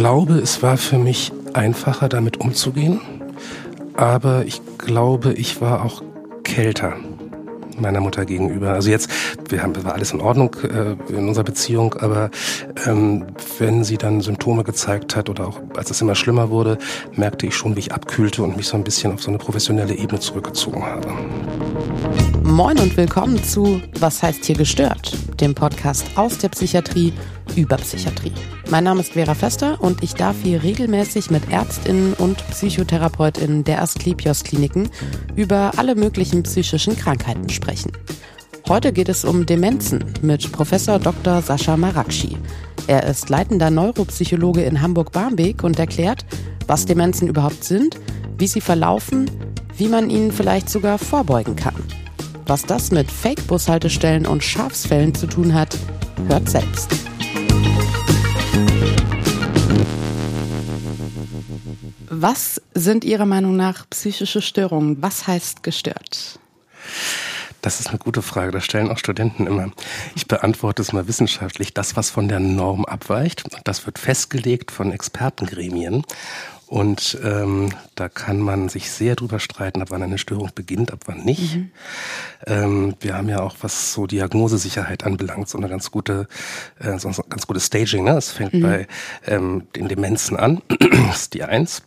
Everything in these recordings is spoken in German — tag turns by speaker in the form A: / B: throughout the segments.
A: glaube, es war für mich einfacher, damit umzugehen. Aber ich glaube, ich war auch kälter meiner Mutter gegenüber. Also jetzt, wir haben, war alles in Ordnung äh, in unserer Beziehung, aber ähm, wenn sie dann Symptome gezeigt hat oder auch als es immer schlimmer wurde, merkte ich schon, wie ich abkühlte und mich so ein bisschen auf so eine professionelle Ebene zurückgezogen habe.
B: Moin und willkommen zu Was heißt hier gestört? Dem Podcast aus der Psychiatrie über Psychiatrie. Mein Name ist Vera Fester und ich darf hier regelmäßig mit Ärztinnen und Psychotherapeutinnen der Asklepios Kliniken über alle möglichen psychischen Krankheiten sprechen. Heute geht es um Demenzen mit Professor Dr. Sascha Marakshi. Er ist leitender Neuropsychologe in Hamburg-Barmbek und erklärt, was Demenzen überhaupt sind, wie sie verlaufen, wie man ihnen vielleicht sogar vorbeugen kann. Was das mit Fake-Bushaltestellen und Schafsfällen zu tun hat, hört selbst. Was sind Ihrer Meinung nach psychische Störungen? Was heißt gestört?
A: Das ist eine gute Frage. Das stellen auch Studenten immer. Ich beantworte es mal wissenschaftlich. Das, was von der Norm abweicht, das wird festgelegt von Expertengremien. Und ähm, da kann man sich sehr drüber streiten, ab wann eine Störung beginnt, ab wann nicht. Mhm. Ähm, wir haben ja auch, was so Diagnosesicherheit anbelangt, so eine ganz gute, äh, so ein ganz gutes Staging. Ne? Es fängt mhm. bei ähm, den Demenzen an, das ist die eins.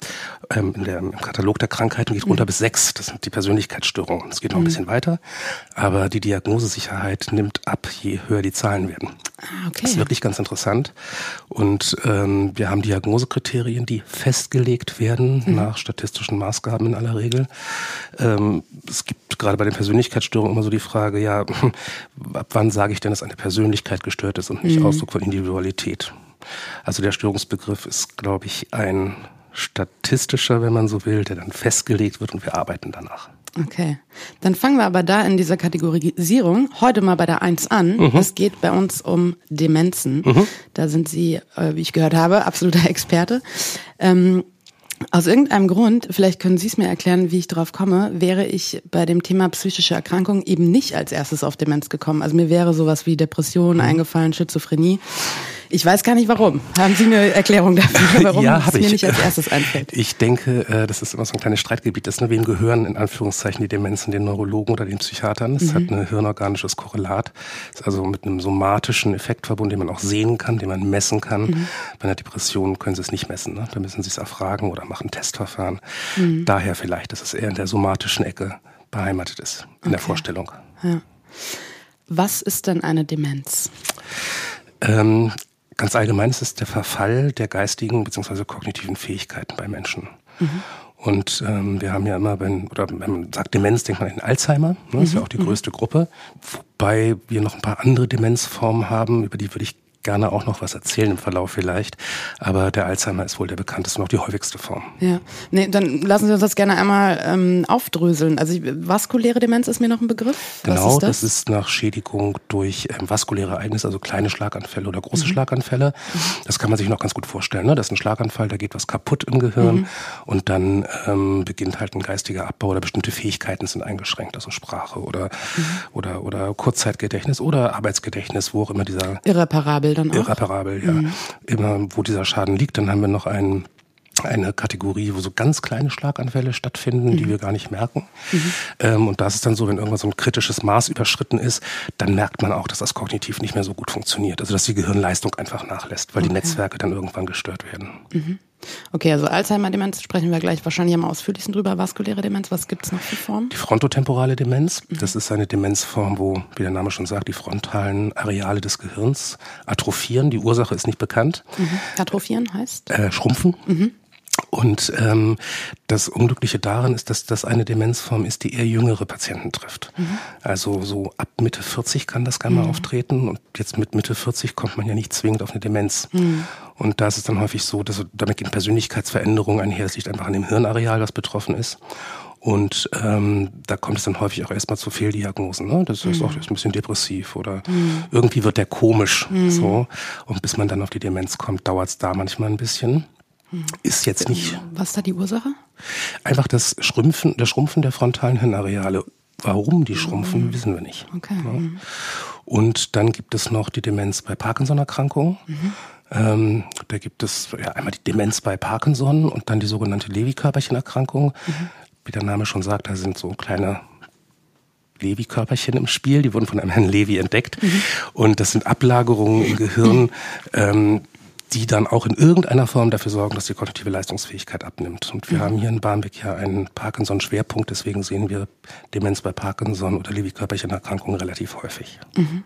A: Ähm, in der, Im Katalog der Krankheiten geht runter mhm. bis sechs. Das sind die Persönlichkeitsstörungen. Es geht noch ein mhm. bisschen weiter, aber die Diagnosesicherheit nimmt ab, je höher die Zahlen werden. Ah, okay. Das ist wirklich ganz interessant. Und ähm, wir haben Diagnosekriterien, die festgelegt werden mhm. nach statistischen Maßgaben in aller Regel. Ähm, es gibt gerade bei den Persönlichkeitsstörungen immer so die Frage, ja, ab wann sage ich denn, dass eine Persönlichkeit gestört ist und nicht mhm. Ausdruck von Individualität? Also der Störungsbegriff ist, glaube ich, ein statistischer, wenn man so will, der dann festgelegt wird und wir arbeiten danach.
B: Okay, dann fangen wir aber da in dieser Kategorisierung heute mal bei der Eins an. Mhm. Es geht bei uns um Demenzen. Mhm. Da sind Sie, äh, wie ich gehört habe, absoluter Experte. Ähm, aus irgendeinem Grund, vielleicht können Sie es mir erklären, wie ich darauf komme, wäre ich bei dem Thema psychische Erkrankung eben nicht als erstes auf Demenz gekommen. Also mir wäre sowas wie Depression mhm. eingefallen, Schizophrenie. Ich weiß gar nicht warum. Haben Sie eine Erklärung dafür, warum
A: ja,
B: es mir
A: ich.
B: nicht als erstes einfällt?
A: Ich denke, äh, das ist immer so ein kleines Streitgebiet. Das, ne, wem gehören in Anführungszeichen die Demenzen, den Neurologen oder den Psychiatern? Es mhm. hat ein hirnorganisches Korrelat. ist also mit einem somatischen Effekt verbunden, den man auch sehen kann, den man messen kann. Mhm. Bei einer Depression können Sie es nicht messen. Ne? Da müssen Sie es erfragen oder machen Testverfahren. Mhm. Daher vielleicht, dass es eher in der somatischen Ecke beheimatet ist, in okay. der Vorstellung. Ja.
B: Was ist denn eine Demenz?
A: Ähm, Ganz allgemein ist es der Verfall der geistigen bzw. kognitiven Fähigkeiten bei Menschen. Mhm. Und ähm, wir haben ja immer, wenn, oder wenn man sagt Demenz, denkt man an Alzheimer, ne? das ist ja mhm. auch die größte Gruppe. Wobei wir noch ein paar andere Demenzformen haben, über die würde ich gerne auch noch was erzählen im Verlauf vielleicht. Aber der Alzheimer ist wohl der bekannteste und auch die häufigste Form.
B: Ja, nee, dann lassen Sie uns das gerne einmal ähm, aufdröseln. Also vaskuläre Demenz ist mir noch ein Begriff.
A: Genau, ist das? das? ist nach Schädigung durch ähm, vaskuläre Ereignisse, also kleine Schlaganfälle oder große mhm. Schlaganfälle. Das kann man sich noch ganz gut vorstellen. Ne? Das ist ein Schlaganfall, da geht was kaputt im Gehirn mhm. und dann ähm, beginnt halt ein geistiger Abbau oder bestimmte Fähigkeiten sind eingeschränkt, also Sprache oder, mhm. oder, oder Kurzzeitgedächtnis oder Arbeitsgedächtnis, wo auch immer dieser...
B: Irreparabel irreparabel dann auch?
A: Irreparabel, ja. Mhm. Immer, wo dieser Schaden liegt, dann haben wir noch einen eine Kategorie, wo so ganz kleine Schlaganfälle stattfinden, mhm. die wir gar nicht merken. Mhm. Ähm, und das ist dann so, wenn irgendwann so ein kritisches Maß überschritten ist, dann merkt man auch, dass das kognitiv nicht mehr so gut funktioniert. Also dass die Gehirnleistung einfach nachlässt, weil okay. die Netzwerke dann irgendwann gestört werden.
B: Mhm. Okay, also Alzheimer-Demenz sprechen wir gleich wahrscheinlich am ausführlichsten drüber. Vaskuläre Demenz, was gibt's noch für Formen?
A: Die frontotemporale Demenz, mhm. das ist eine Demenzform, wo, wie der Name schon sagt, die frontalen Areale des Gehirns atrophieren. Die Ursache ist nicht bekannt.
B: Mhm. Atrophieren heißt?
A: Äh, schrumpfen. Mhm. Und ähm, das Unglückliche daran ist, dass das eine Demenzform ist, die eher jüngere Patienten trifft. Mhm. Also so ab Mitte 40 kann das mal mhm. auftreten und jetzt mit Mitte 40 kommt man ja nicht zwingend auf eine Demenz. Mhm. Und da ist es dann häufig so, dass damit gehen Persönlichkeitsveränderungen einher. Es liegt einfach an dem Hirnareal, was betroffen ist. Und ähm, da kommt es dann häufig auch erstmal zu Fehldiagnosen. Ne? Das ist mhm. auch das ist ein bisschen depressiv oder mhm. irgendwie wird der komisch. Mhm. So. Und bis man dann auf die Demenz kommt, dauert es da manchmal ein bisschen. Ist jetzt nicht.
B: Was ist da die Ursache?
A: Einfach das Schrumpfen, das Schrumpfen der frontalen Hirnareale. Warum die schrumpfen, mhm. wissen wir nicht. Okay. Ja. Mhm. Und dann gibt es noch die Demenz bei Parkinson-Erkrankungen. Mhm. Ähm, da gibt es ja, einmal die Demenz bei Parkinson und dann die sogenannte Lewy-Körperchenerkrankung. Mhm. Wie der Name schon sagt, da sind so kleine Lewy-Körperchen im Spiel. Die wurden von einem Herrn Lewy entdeckt. Mhm. Und das sind Ablagerungen im Gehirn, ähm, die dann auch in irgendeiner Form dafür sorgen, dass die kognitive Leistungsfähigkeit abnimmt. Und wir mhm. haben hier in Barmbek ja einen Parkinson-Schwerpunkt, deswegen sehen wir Demenz bei Parkinson oder Lewy-Körperchenerkrankungen relativ häufig. Mhm.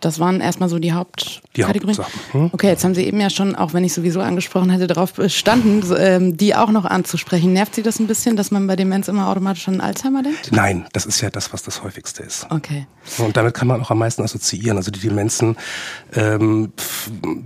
B: Das waren erstmal so die Hauptkategorien. Die hm? Okay, jetzt haben Sie eben ja schon, auch wenn ich sowieso angesprochen hätte, darauf bestanden, ähm, die auch noch anzusprechen. Nervt Sie das ein bisschen, dass man bei Demenz immer automatisch an Alzheimer denkt?
A: Nein, das ist ja das, was das häufigste ist.
B: Okay.
A: Und damit kann man auch am meisten assoziieren. Also die Demenzen ähm,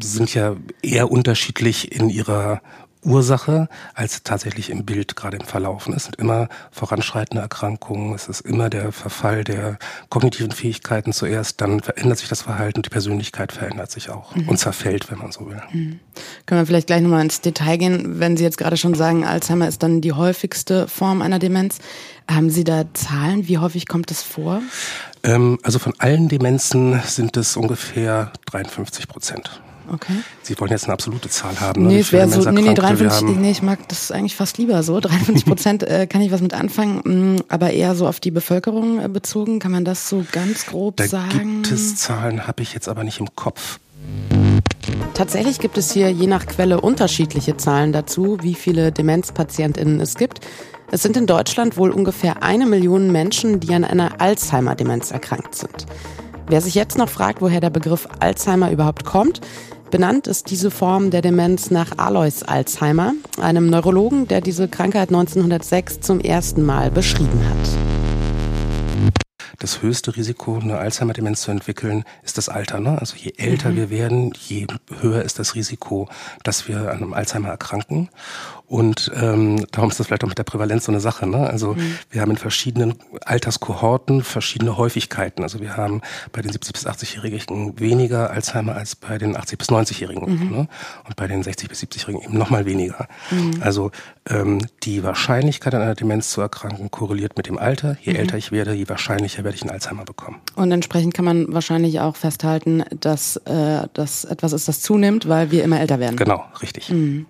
A: sind ja eher unterschiedlich in ihrer Ursache als tatsächlich im Bild gerade im Verlaufen. Es sind immer voranschreitende Erkrankungen, es ist immer der Verfall der kognitiven Fähigkeiten zuerst, dann verändert sich das Verhalten und die Persönlichkeit verändert sich auch mhm. und zerfällt, wenn man so will. Mhm.
B: Können wir vielleicht gleich nochmal ins Detail gehen, wenn Sie jetzt gerade schon sagen, Alzheimer ist dann die häufigste Form einer Demenz. Haben Sie da Zahlen? Wie häufig kommt das vor?
A: Ähm, also von allen Demenzen sind es ungefähr 53 Prozent.
B: Okay.
A: Sie wollen jetzt eine absolute Zahl haben.
B: Ne? Nee, es wäre so, nee, nee, 53, nee, ich mag das eigentlich fast lieber so. 53 Prozent äh, kann ich was mit anfangen, mm, aber eher so auf die Bevölkerung äh, bezogen. Kann man das so ganz grob
A: da
B: sagen?
A: Gibt es Zahlen, habe ich jetzt aber nicht im Kopf.
B: Tatsächlich gibt es hier je nach Quelle unterschiedliche Zahlen dazu, wie viele DemenzpatientInnen es gibt. Es sind in Deutschland wohl ungefähr eine Million Menschen, die an einer Alzheimer-Demenz erkrankt sind. Wer sich jetzt noch fragt, woher der Begriff Alzheimer überhaupt kommt, Benannt ist diese Form der Demenz nach Alois Alzheimer, einem Neurologen, der diese Krankheit 1906 zum ersten Mal beschrieben hat
A: das höchste Risiko, eine Alzheimer-Demenz zu entwickeln, ist das Alter. Ne? Also je älter mhm. wir werden, je höher ist das Risiko, dass wir an einem Alzheimer erkranken. Und ähm, darum ist das vielleicht auch mit der Prävalenz so eine Sache. Ne? Also mhm. wir haben in verschiedenen Alterskohorten verschiedene Häufigkeiten. Also wir haben bei den 70 bis 80-Jährigen weniger Alzheimer als bei den 80 bis 90-Jährigen. Mhm. Ne? Und bei den 60 bis 70-Jährigen eben nochmal weniger. Mhm. Also ähm, die Wahrscheinlichkeit an einer Demenz zu erkranken korreliert mit dem Alter. Je mhm. älter ich werde, je wahrscheinlicher werde ich einen Alzheimer bekommen.
B: Und entsprechend kann man wahrscheinlich auch festhalten, dass äh, das etwas ist, das zunimmt, weil wir immer älter werden.
A: Genau, richtig. Mhm.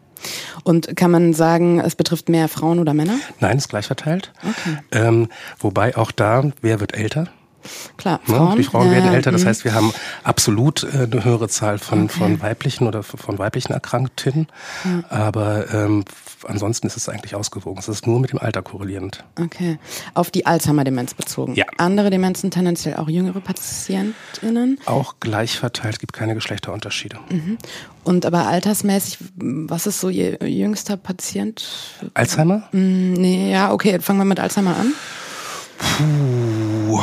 B: Und kann man sagen, es betrifft mehr Frauen oder Männer?
A: Nein, ist gleich verteilt. Okay. Ähm, wobei auch da, wer wird älter?
B: Klar, ne? Frauen.
A: Die Frauen werden älter, das mhm. heißt, wir haben absolut äh, eine höhere Zahl von, okay. von weiblichen oder von weiblichen Erkrankten. Ja. Aber ähm, ansonsten ist es eigentlich ausgewogen. Es ist nur mit dem Alter korrelierend.
B: Okay. Auf die Alzheimer-Demenz bezogen.
A: Ja.
B: Andere Demenzen tendenziell auch jüngere PatientInnen?
A: Auch gleich verteilt, gibt keine Geschlechterunterschiede.
B: Mhm. Und aber altersmäßig, was ist so Ihr jüngster Patient?
A: Alzheimer?
B: Mm, nee, ja, okay, fangen wir mit Alzheimer an.
A: Puh,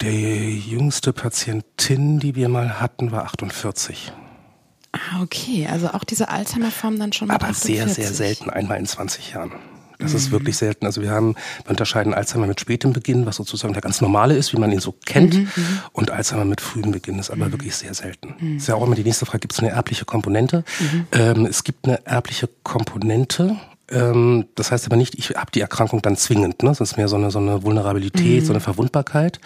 A: der jüngste Patientin, die wir mal hatten, war 48.
B: Ah, okay. Also auch diese Alzheimer-Form dann schon mal.
A: Aber 48. sehr, sehr selten, einmal in 20 Jahren. Das mhm. ist wirklich selten. Also wir haben, wir unterscheiden Alzheimer mit spätem Beginn, was sozusagen der ganz normale ist, wie man ihn so kennt, mhm, mhm. und Alzheimer mit frühem Beginn ist aber mhm. wirklich sehr selten. Mhm. Ist ja auch immer die nächste Frage, gibt es eine erbliche Komponente? Mhm. Ähm, es gibt eine erbliche Komponente, ähm, das heißt aber nicht, ich habe die Erkrankung dann zwingend. Ne? Das ist mehr so eine, so eine Vulnerabilität, mhm. so eine Verwundbarkeit.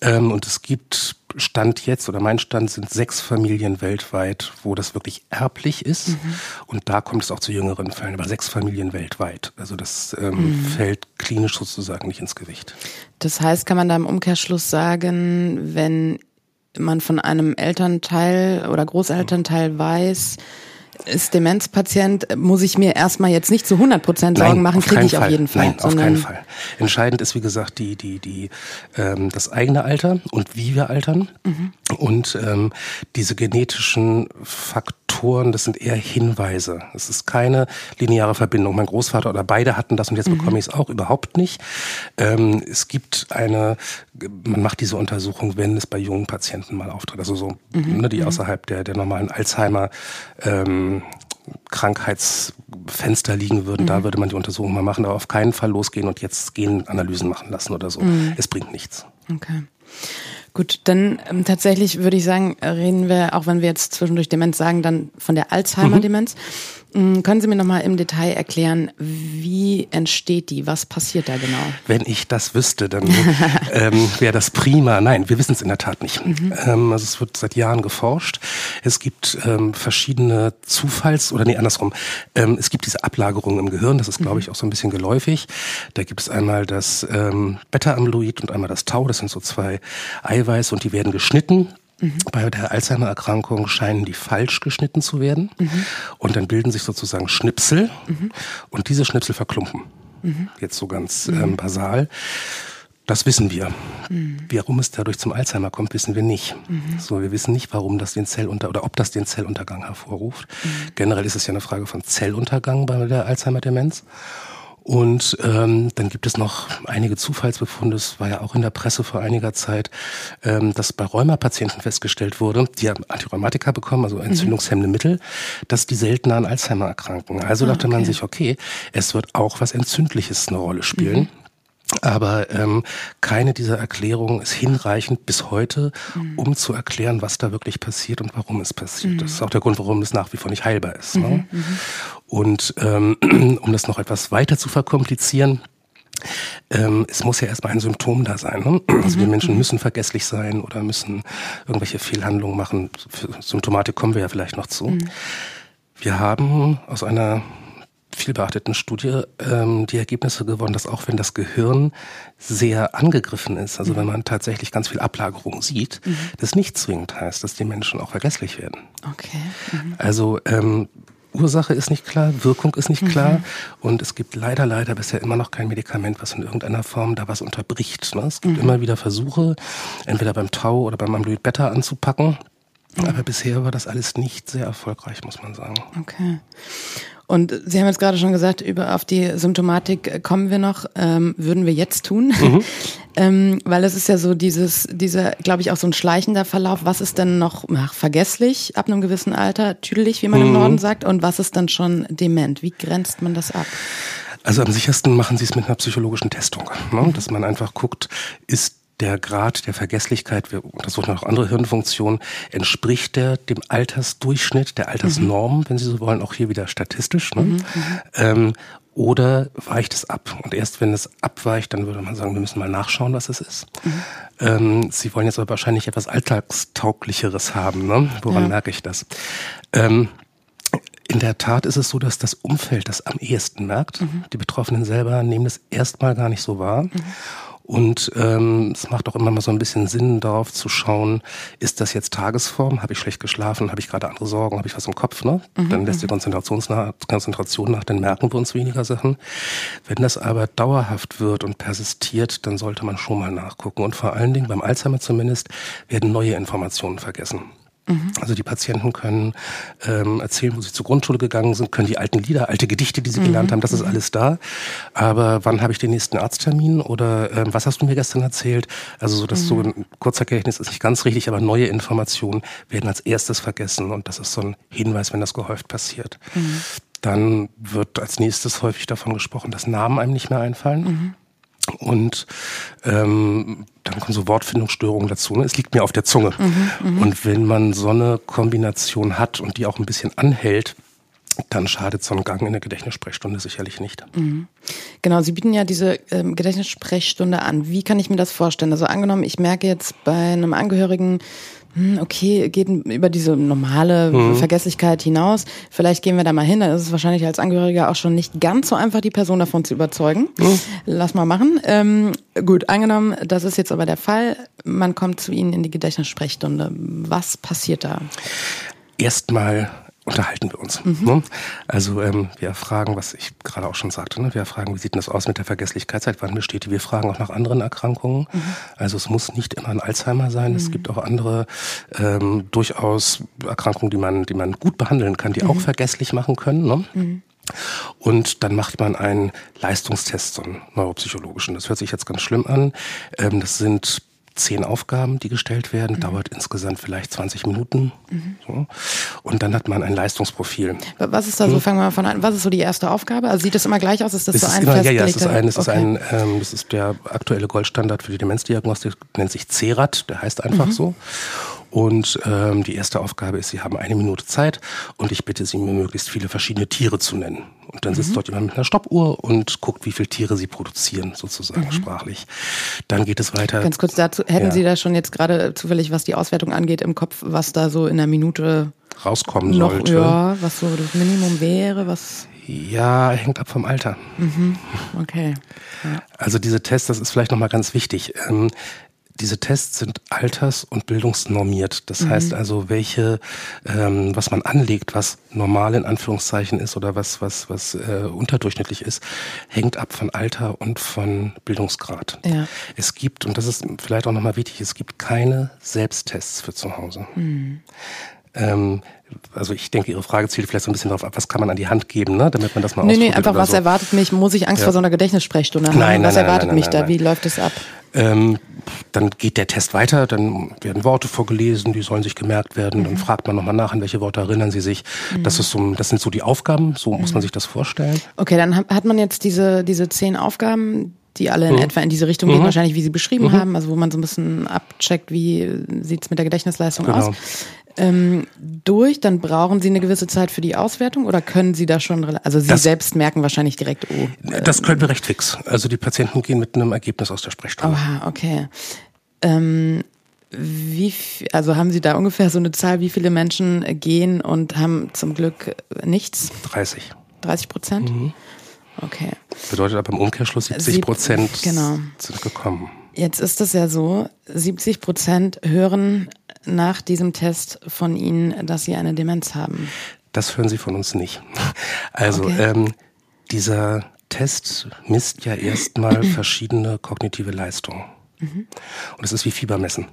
A: Ähm, und es gibt Stand jetzt oder mein Stand sind sechs Familien weltweit, wo das wirklich erblich ist. Mhm. Und da kommt es auch zu jüngeren Fällen, aber sechs Familien weltweit. Also das ähm, mhm. fällt klinisch sozusagen nicht ins Gewicht.
B: Das heißt, kann man da im Umkehrschluss sagen, wenn man von einem Elternteil oder Großelternteil weiß, ist Demenzpatient, muss ich mir erstmal jetzt nicht zu 100 Prozent Sorgen Nein, machen, kriege ich Fall. auf jeden Fall.
A: Nein, auf keinen Fall. Entscheidend ist, wie gesagt, die, die, die, ähm, das eigene Alter und wie wir altern. Mhm. Und ähm, diese genetischen Faktoren, das sind eher Hinweise. Es ist keine lineare Verbindung. Mein Großvater oder beide hatten das und jetzt mhm. bekomme ich es auch überhaupt nicht. Ähm, es gibt eine, man macht diese Untersuchung, wenn es bei jungen Patienten mal auftritt, also so, mhm. ne, die mhm. außerhalb der, der normalen Alzheimer ähm, Krankheitsfenster liegen würden, mhm. da würde man die Untersuchung mal machen, aber auf keinen Fall losgehen und jetzt Genanalysen machen lassen oder so. Mhm. Es bringt nichts.
B: Okay. Gut, dann ähm, tatsächlich würde ich sagen, reden wir, auch wenn wir jetzt zwischendurch Demenz sagen, dann von der Alzheimer-Demenz. Mhm. Mm, können Sie mir nochmal im Detail erklären, wie entsteht die? Was passiert da genau?
A: Wenn ich das wüsste, dann ähm, wäre das prima. Nein, wir wissen es in der Tat nicht. Mhm. Ähm, also es wird seit Jahren geforscht. Es gibt ähm, verschiedene Zufalls- oder nee, andersrum. Ähm, es gibt diese Ablagerungen im Gehirn. Das ist, glaube mhm. ich, auch so ein bisschen geläufig. Da gibt es einmal das ähm, Beta-Amyloid und einmal das Tau. Das sind so zwei Eiweiße und die werden geschnitten Mhm. Bei der Alzheimer-Erkrankung scheinen die falsch geschnitten zu werden. Mhm. Und dann bilden sich sozusagen Schnipsel. Mhm. Und diese Schnipsel verklumpen. Jetzt so ganz ähm, basal. Das wissen wir. Warum es dadurch zum Alzheimer kommt, wissen wir nicht. So, wir wissen nicht, warum das den Zellunter oder ob das den Zelluntergang hervorruft. Generell ist es ja eine Frage von Zelluntergang bei der Alzheimer-Demenz. Und ähm, dann gibt es noch einige Zufallsbefunde, es war ja auch in der Presse vor einiger Zeit, ähm, dass bei Rheumapatienten festgestellt wurde, die ja Antirheumatika bekommen, also entzündungshemmende Mittel, dass die seltener an Alzheimer erkranken. Also ah, dachte okay. man sich, okay, es wird auch was Entzündliches eine Rolle spielen. Mhm. Aber ähm, keine dieser Erklärungen ist hinreichend bis heute, mhm. um zu erklären, was da wirklich passiert und warum es passiert. Mhm. Das ist auch der Grund, warum es nach wie vor nicht heilbar ist. Ne? Mhm. mhm. Und ähm, um das noch etwas weiter zu verkomplizieren, ähm, es muss ja erstmal ein Symptom da sein. Ne? Also wir mhm. Menschen mhm. müssen vergesslich sein oder müssen irgendwelche Fehlhandlungen machen. Für Symptomatik kommen wir ja vielleicht noch zu. Wir haben aus einer viel beachteten Studie ähm, die Ergebnisse gewonnen, dass auch wenn das Gehirn sehr angegriffen ist, also mhm. wenn man tatsächlich ganz viel Ablagerung sieht, mhm. das nicht zwingend heißt, dass die Menschen auch vergesslich werden.
B: Okay. Mhm.
A: Also ähm, Ursache ist nicht klar, Wirkung ist nicht klar mhm. und es gibt leider, leider bisher immer noch kein Medikament, was in irgendeiner Form da was unterbricht. Ne? Es gibt mhm. immer wieder Versuche, entweder beim Tau oder beim Amyloid Beta anzupacken. Aber bisher war das alles nicht sehr erfolgreich, muss man sagen.
B: Okay. Und Sie haben jetzt gerade schon gesagt, über auf die Symptomatik kommen wir noch, ähm, würden wir jetzt tun, mhm. ähm, weil es ist ja so dieses, dieser, glaube ich, auch so ein schleichender Verlauf. Was ist denn noch ach, vergesslich ab einem gewissen Alter, tüdelig, wie man mhm. im Norden sagt, und was ist dann schon dement? Wie grenzt man das ab?
A: Also am sichersten machen Sie es mit einer psychologischen Testung, ne? dass man einfach guckt, ist der Grad der Vergesslichkeit, wir untersuchen auch andere Hirnfunktionen, entspricht der dem Altersdurchschnitt, der Altersnorm, mhm. wenn Sie so wollen, auch hier wieder statistisch. Ne? Mhm, mhm, ähm, oder weicht es ab? Und erst wenn es abweicht, dann würde man sagen, wir müssen mal nachschauen, was es ist. Mhm. Ähm, Sie wollen jetzt aber wahrscheinlich etwas Alltagstauglicheres haben. Ne? Woran ja. merke ich das? Ähm, in der Tat ist es so, dass das Umfeld das am ehesten merkt. Mhm. Die Betroffenen selber nehmen das erstmal gar nicht so wahr. Mhm. Und ähm, es macht auch immer mal so ein bisschen Sinn, darauf zu schauen, ist das jetzt Tagesform? Habe ich schlecht geschlafen? Habe ich gerade andere Sorgen? Habe ich was im Kopf? Ne? Mhm. Dann lässt die Konzentration nach, Konzentration nach, dann merken wir uns weniger Sachen. Wenn das aber dauerhaft wird und persistiert, dann sollte man schon mal nachgucken. Und vor allen Dingen, beim Alzheimer zumindest, werden neue Informationen vergessen. Mhm. Also die Patienten können ähm, erzählen, wo sie zur Grundschule gegangen sind, können die alten Lieder, alte Gedichte, die sie mhm. gelernt haben, das ist mhm. alles da. Aber wann habe ich den nächsten Arzttermin oder ähm, was hast du mir gestern erzählt? Also so das mhm. so ein kurzer Gedächtnis ist nicht ganz richtig, aber neue Informationen werden als erstes vergessen und das ist so ein Hinweis, wenn das gehäuft passiert. Mhm. Dann wird als nächstes häufig davon gesprochen, dass Namen einem nicht mehr einfallen. Mhm. Und ähm, dann kommen so Wortfindungsstörungen dazu. Ne? Es liegt mir auf der Zunge. Mhm, mh. Und wenn man so eine Kombination hat und die auch ein bisschen anhält, dann schadet so ein Gang in der Gedächtnissprechstunde sicherlich nicht. Mhm.
B: Genau, Sie bieten ja diese ähm, Gedächtnissprechstunde an. Wie kann ich mir das vorstellen? Also angenommen, ich merke jetzt bei einem Angehörigen, okay, geht über diese normale mhm. Vergesslichkeit hinaus. Vielleicht gehen wir da mal hin. Da ist es wahrscheinlich als Angehöriger auch schon nicht ganz so einfach, die Person davon zu überzeugen. Mhm. Lass mal machen. Ähm, gut, angenommen, das ist jetzt aber der Fall. Man kommt zu Ihnen in die Gedächtnissprechstunde. Was passiert da?
A: Erstmal unterhalten wir uns. Mhm. Ne? Also ähm, wir fragen, was ich gerade auch schon sagte, ne? wir fragen, wie sieht denn das aus mit der Vergesslichkeit, seit wann besteht die? Wir fragen auch nach anderen Erkrankungen. Mhm. Also es muss nicht immer ein Alzheimer sein, mhm. es gibt auch andere ähm, durchaus Erkrankungen, die man, die man gut behandeln kann, die auch mhm. vergesslich machen können. Ne? Mhm. Und dann macht man einen Leistungstest, so einen neuropsychologischen. Das hört sich jetzt ganz schlimm an. Ähm, das sind zehn Aufgaben, die gestellt werden, mhm. dauert insgesamt vielleicht 20 Minuten. Mhm. So. Und dann hat man ein Leistungsprofil.
B: Was ist da so, hm? fangen wir mal von an, was ist so die erste Aufgabe? Also sieht das immer gleich aus? Ist das
A: es
B: so ein
A: genau, Ja, ja, es ist ein, es okay. ist ein, ähm, das ist der aktuelle Goldstandard für die Demenzdiagnostik, nennt sich CERAT, der heißt einfach mhm. so. Und ähm, die erste Aufgabe ist, Sie haben eine Minute Zeit und ich bitte Sie, mir möglichst viele verschiedene Tiere zu nennen. Und dann sitzt mhm. dort jemand mit einer Stoppuhr und guckt, wie viele Tiere Sie produzieren, sozusagen mhm. sprachlich. Dann geht es weiter.
B: Ganz kurz dazu, hätten ja. Sie da schon jetzt gerade zufällig, was die Auswertung angeht, im Kopf, was da so in der Minute
A: rauskommen
B: noch,
A: sollte?
B: Ja, was so das Minimum wäre, was
A: ja, hängt ab vom Alter.
B: Mhm. Okay. Ja.
A: Also diese Tests, das ist vielleicht nochmal ganz wichtig. Ähm, diese Tests sind alters- und bildungsnormiert. Das mhm. heißt also, welche, ähm, was man anlegt, was normal in Anführungszeichen ist oder was, was, was äh, unterdurchschnittlich ist, hängt ab von Alter und von Bildungsgrad.
B: Ja.
A: Es gibt, und das ist vielleicht auch nochmal wichtig, es gibt keine Selbsttests für zu Hause. Mhm. Ähm, also ich denke, Ihre Frage zielt vielleicht so ein bisschen darauf ab, was kann man an die Hand geben, ne? damit man das mal
B: Nee, nee, einfach was
A: so.
B: erwartet mich, muss ich Angst ja. vor so einer Gedächtnissprechstunde haben?
A: Nein,
B: was
A: nein,
B: erwartet
A: nein,
B: mich
A: nein,
B: da? Wie läuft es ab?
A: Ähm, dann geht der Test weiter, dann werden Worte vorgelesen, die sollen sich gemerkt werden, mhm. dann fragt man nochmal nach, an welche Worte erinnern sie sich. Mhm. Das ist so, das sind so die Aufgaben, so mhm. muss man sich das vorstellen.
B: Okay, dann hat man jetzt diese, diese zehn Aufgaben, die alle in mhm. etwa in diese Richtung gehen, mhm. wahrscheinlich wie Sie beschrieben mhm. haben, also wo man so ein bisschen abcheckt, wie sieht's mit der Gedächtnisleistung genau. aus ähm, durch, dann brauchen Sie eine gewisse Zeit für die Auswertung oder können Sie da schon, also Sie das, selbst merken wahrscheinlich direkt, oh.
A: Äh, das können wir recht fix. Also die Patienten gehen mit einem Ergebnis aus der Sprechstunde.
B: Oha, okay. Ähm, wie, also haben Sie da ungefähr so eine Zahl, wie viele Menschen gehen und haben zum Glück nichts?
A: 30.
B: 30 Prozent? Mhm. Okay.
A: Bedeutet aber im Umkehrschluss 70 Prozent
B: genau.
A: sind gekommen.
B: Jetzt ist es ja so, 70 Prozent hören nach diesem Test von Ihnen, dass Sie eine Demenz haben?
A: Das hören Sie von uns nicht. Also okay. ähm, dieser Test misst ja erstmal verschiedene kognitive Leistungen. Mhm. Und es ist wie Fiebermessen.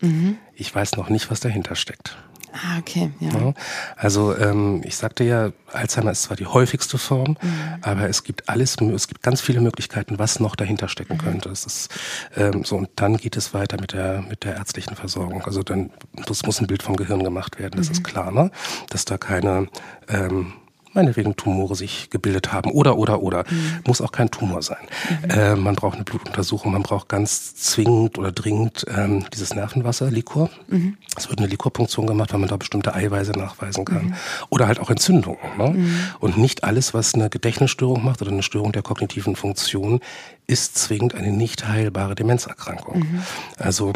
A: Mhm. Ich weiß noch nicht, was dahinter steckt.
B: Ah, okay, ja. ja
A: also ähm, ich sagte ja, Alzheimer ist zwar die häufigste Form, mhm. aber es gibt alles, es gibt ganz viele Möglichkeiten, was noch dahinter stecken mhm. könnte. Es ist ähm, so und dann geht es weiter mit der mit der ärztlichen Versorgung. Also dann das muss ein Bild vom Gehirn gemacht werden. Das mhm. ist klar, ne? Dass da keine ähm, meinetwegen Tumore sich gebildet haben oder oder oder mhm. muss auch kein Tumor sein. Mhm. Äh, man braucht eine Blutuntersuchung, man braucht ganz zwingend oder dringend ähm, dieses Nervenwasser, Liquor. Mhm. Es wird eine Liquorpunktion gemacht, weil man da bestimmte Eiweiße nachweisen kann mhm. oder halt auch Entzündungen. Ne? Mhm. Und nicht alles, was eine Gedächtnisstörung macht oder eine Störung der kognitiven Funktion, ist zwingend eine nicht heilbare Demenzerkrankung. Mhm. Also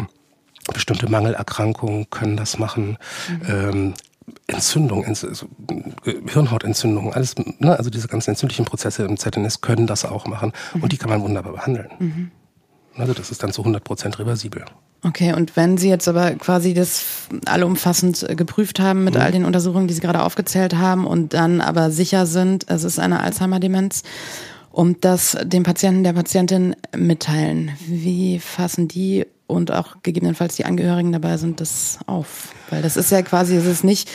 A: bestimmte Mangelerkrankungen können das machen. Ähm, Entzündung, also Hirnhautentzündung, alles, ne, also diese ganzen entzündlichen Prozesse im ZNS können das auch machen mhm. und die kann man wunderbar behandeln. Mhm. Also das ist dann zu 100 Prozent reversibel.
B: Okay, und wenn Sie jetzt aber quasi das allumfassend geprüft haben mit mhm. all den Untersuchungen, die Sie gerade aufgezählt haben und dann aber sicher sind, es ist eine Alzheimer-Demenz und das dem Patienten, der Patientin mitteilen, wie fassen die und auch gegebenenfalls die Angehörigen dabei sind, das auf. Weil das ist ja quasi, es ist nicht,